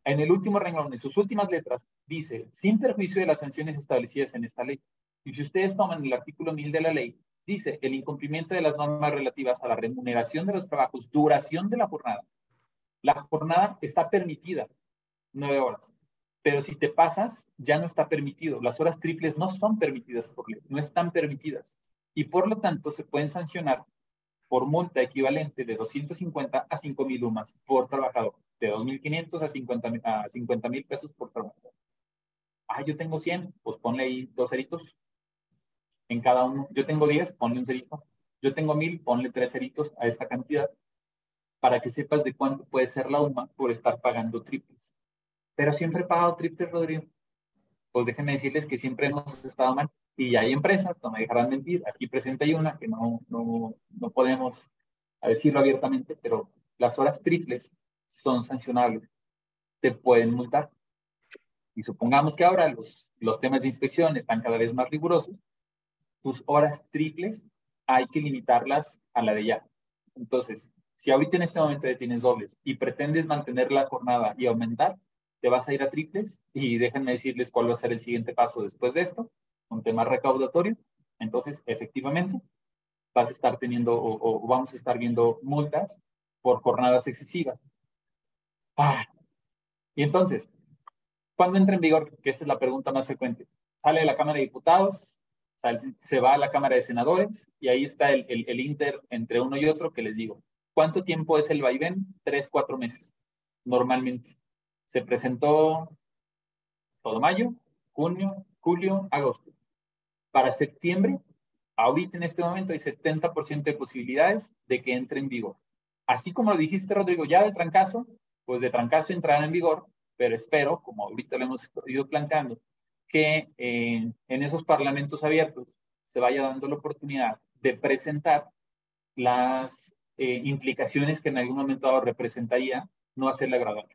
Speaker 4: en el último renglón, en sus últimas letras, dice, sin perjuicio de las sanciones establecidas en esta ley. Y si ustedes toman el artículo 1000 de la ley, dice, el incumplimiento de las normas relativas a la remuneración de los trabajos, duración de la jornada. La jornada está permitida, nueve horas. Pero si te pasas, ya no está permitido. Las horas triples no son permitidas por ley, no están permitidas. Y por lo tanto, se pueden sancionar por multa equivalente de 250 a 5.000 UMAS por trabajador de 2.500 a 50 a 50 mil pesos por trabajador. Ah, yo tengo 100, pues ponle ahí dos ceritos en cada uno. Yo tengo 10, ponle un cerito. Yo tengo 1.000, ponle tres ceritos a esta cantidad para que sepas de cuánto puede ser la UMA por estar pagando triples. Pero siempre he pagado triples, Rodrigo. Pues déjenme decirles que siempre hemos estado mal. Y hay empresas, no me dejarán mentir. Aquí presente hay una que no, no, no podemos decirlo abiertamente, pero las horas triples son sancionables, te pueden multar. Y supongamos que ahora los, los temas de inspección están cada vez más rigurosos, tus horas triples hay que limitarlas a la de ya. Entonces, si ahorita en este momento ya tienes dobles y pretendes mantener la jornada y aumentar, te vas a ir a triples y déjenme decirles cuál va a ser el siguiente paso después de esto, un tema recaudatorio. Entonces, efectivamente, vas a estar teniendo o vamos a estar viendo multas por jornadas excesivas. Ah. Y entonces, ¿cuándo entra en vigor? Que esta es la pregunta más frecuente. Sale de la Cámara de Diputados, se va a la Cámara de Senadores y ahí está el, el, inter entre uno y otro que les digo. ¿Cuánto tiempo es el vaivén? Tres, cuatro meses, normalmente. Se presentó todo mayo, junio, julio, agosto. Para septiembre, ahorita en este momento hay 70% de posibilidades de que entre en vigor. Así como lo dijiste, Rodrigo, ya de trancazo, pues de trancazo entrará en vigor, pero espero, como ahorita lo hemos ido planteando, que eh, en esos parlamentos abiertos se vaya dando la oportunidad de presentar las eh, implicaciones que en algún momento representaría no hacerla gradual.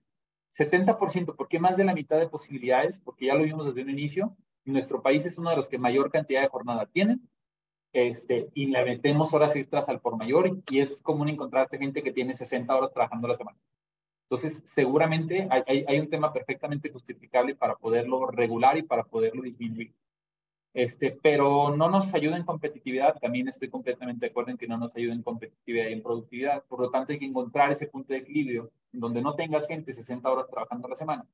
Speaker 4: 70%, ¿por qué más de la mitad de posibilidades? Porque ya lo vimos desde un inicio, nuestro país es uno de los que mayor cantidad de jornada tienen, este, y le metemos horas extras al por mayor, y es común encontrarte gente que tiene 60 horas trabajando la semana. Entonces, seguramente hay, hay, un tema perfectamente justificable para poderlo regular y para poderlo disminuir. Este, pero no nos ayuda en competitividad, también estoy completamente de acuerdo en que no nos ayuda en competitividad y en productividad. Por lo tanto, hay que encontrar ese punto de equilibrio donde no tengas gente 60 horas trabajando a la semana,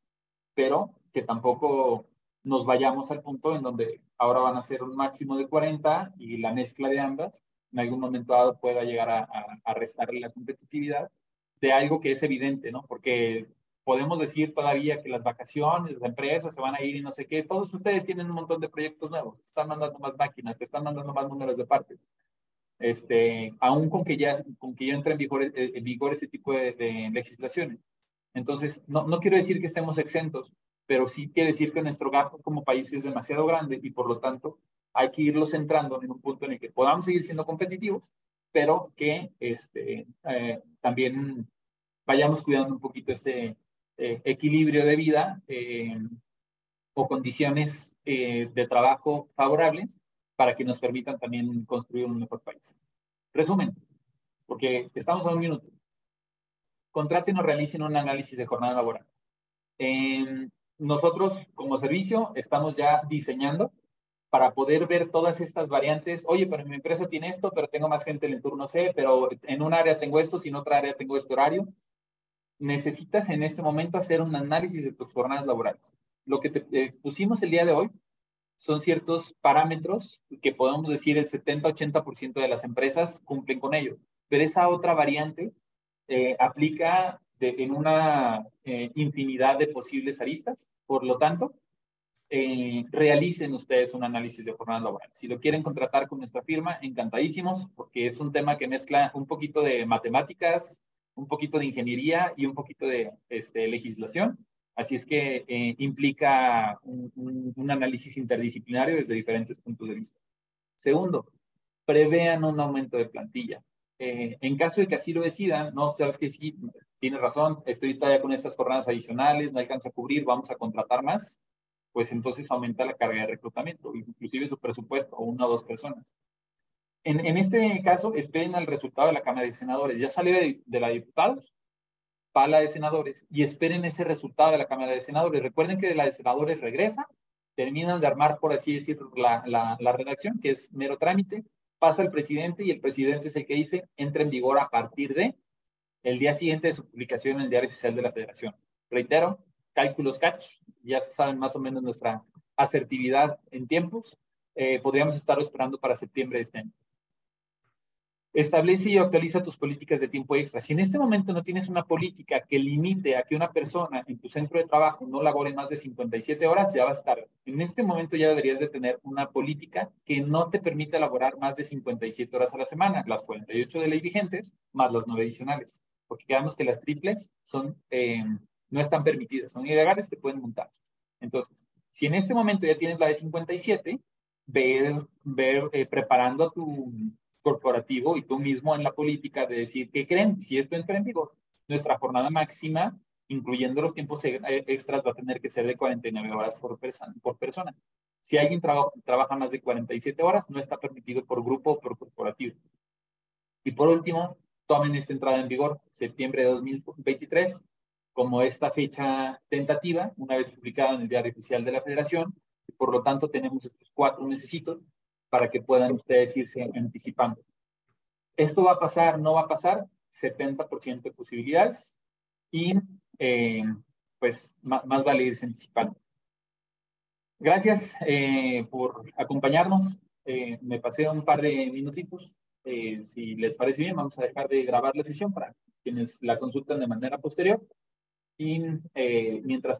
Speaker 4: pero que tampoco nos vayamos al punto en donde ahora van a ser un máximo de 40 y la mezcla de ambas en algún momento dado pueda llegar a, a restarle la competitividad de algo que es evidente, ¿no? Porque podemos decir todavía que las vacaciones, las empresas se van a ir y no sé qué. Todos ustedes tienen un montón de proyectos nuevos, te están mandando más máquinas, te están mandando más números de partes. Este, aún con que ya, con que ya entre en vigor, eh, en vigor ese tipo de, de legislaciones. Entonces, no, no quiero decir que estemos exentos, pero sí quiero decir que nuestro gap como país es demasiado grande y por lo tanto hay que irlo centrando en un punto en el que podamos seguir siendo competitivos, pero que este, eh, también vayamos cuidando un poquito este eh, equilibrio de vida, eh, o condiciones eh, de trabajo favorables para que nos permitan también construir un mejor país. Resumen, porque estamos a un minuto. Contraten o realicen un análisis de jornada laboral. nosotros, como servicio, estamos ya diseñando para poder ver todas estas variantes. Oye, pero mi empresa tiene esto, pero tengo más gente en el turno C, pero en un área tengo esto, si en otra área tengo este horario. Necesitas en este momento hacer un análisis de tus jornadas laborales. Lo que te eh, pusimos el día de hoy son ciertos parámetros que podemos decir el 70-80% de las empresas cumplen con ello. Pero esa otra variante eh, aplica en una eh, infinidad de posibles aristas. Por lo tanto, eh, realicen ustedes un análisis de jornada laboral. Si lo quieren contratar con nuestra firma, encantadísimos, porque es un tema que mezcla un poquito de matemáticas, un poquito de ingeniería y un poquito de este, legislación. Así es que eh, implica un, análisis interdisciplinario desde diferentes puntos de vista. Segundo, prevean un aumento de plantilla. Eh, en caso de que así lo decidan, no sabes que sí, tienes razón, estoy todavía con estas jornadas adicionales, no alcanza a cubrir, vamos a contratar más pues entonces aumenta la carga de reclutamiento, inclusive su presupuesto, una o dos personas. En, en este caso, esperen el resultado de la Cámara de Senadores. Ya salió de, la de diputados, para la de senadores, y esperen ese resultado de la Cámara de Senadores. Recuerden que de la de senadores regresa, terminan de armar, por así decirlo, la redacción, que es mero trámite, pasa al presidente y el presidente es el que dice, entra en vigor a partir de el día siguiente de su publicación en el Diario Oficial de la Federación. Reitero, cálculos catch, ya saben más o menos nuestra asertividad en tiempos, eh, podríamos estarlo esperando para septiembre de este año. Establece y actualiza tus políticas de tiempo extra. Si en este momento no tienes una política que limite a que una persona en tu centro de trabajo no labore más de 57 horas, ya va a estar. En este momento ya deberías de tener una política que no te permita laborar más de 57 horas a la semana, las 48 de ley vigentes, más las 9 adicionales. Porque quedamos que las triples son eh, no están permitidas, son ilegales, te pueden montar. Entonces, si en este momento ya tienes la de 57, ver, eh, preparando a tu corporativo y tú mismo en la política de decir, ¿qué creen? Si esto entra en vigor, nuestra jornada máxima, incluyendo los tiempos eh, extras, va a tener que ser de 49 horas por, persona. Por persona. Si alguien trabaja más de 47 horas, no está permitido por grupo o por corporativo. Y por último, tomen esta entrada en vigor, septiembre de 2023, como esta fecha tentativa, una vez publicada en el diario oficial de la federación, por lo tanto tenemos estos cuatro necesitos para que puedan ustedes irse anticipando. ¿Esto va a pasar? ¿No va a pasar? 70% de posibilidades y eh, pues más, vale irse anticipando. Gracias eh, por acompañarnos. Eh, me pasé un par de minutitos. si les parece bien, vamos a dejar de grabar la sesión para quienes la consultan de manera posterior y eh, mientras tanto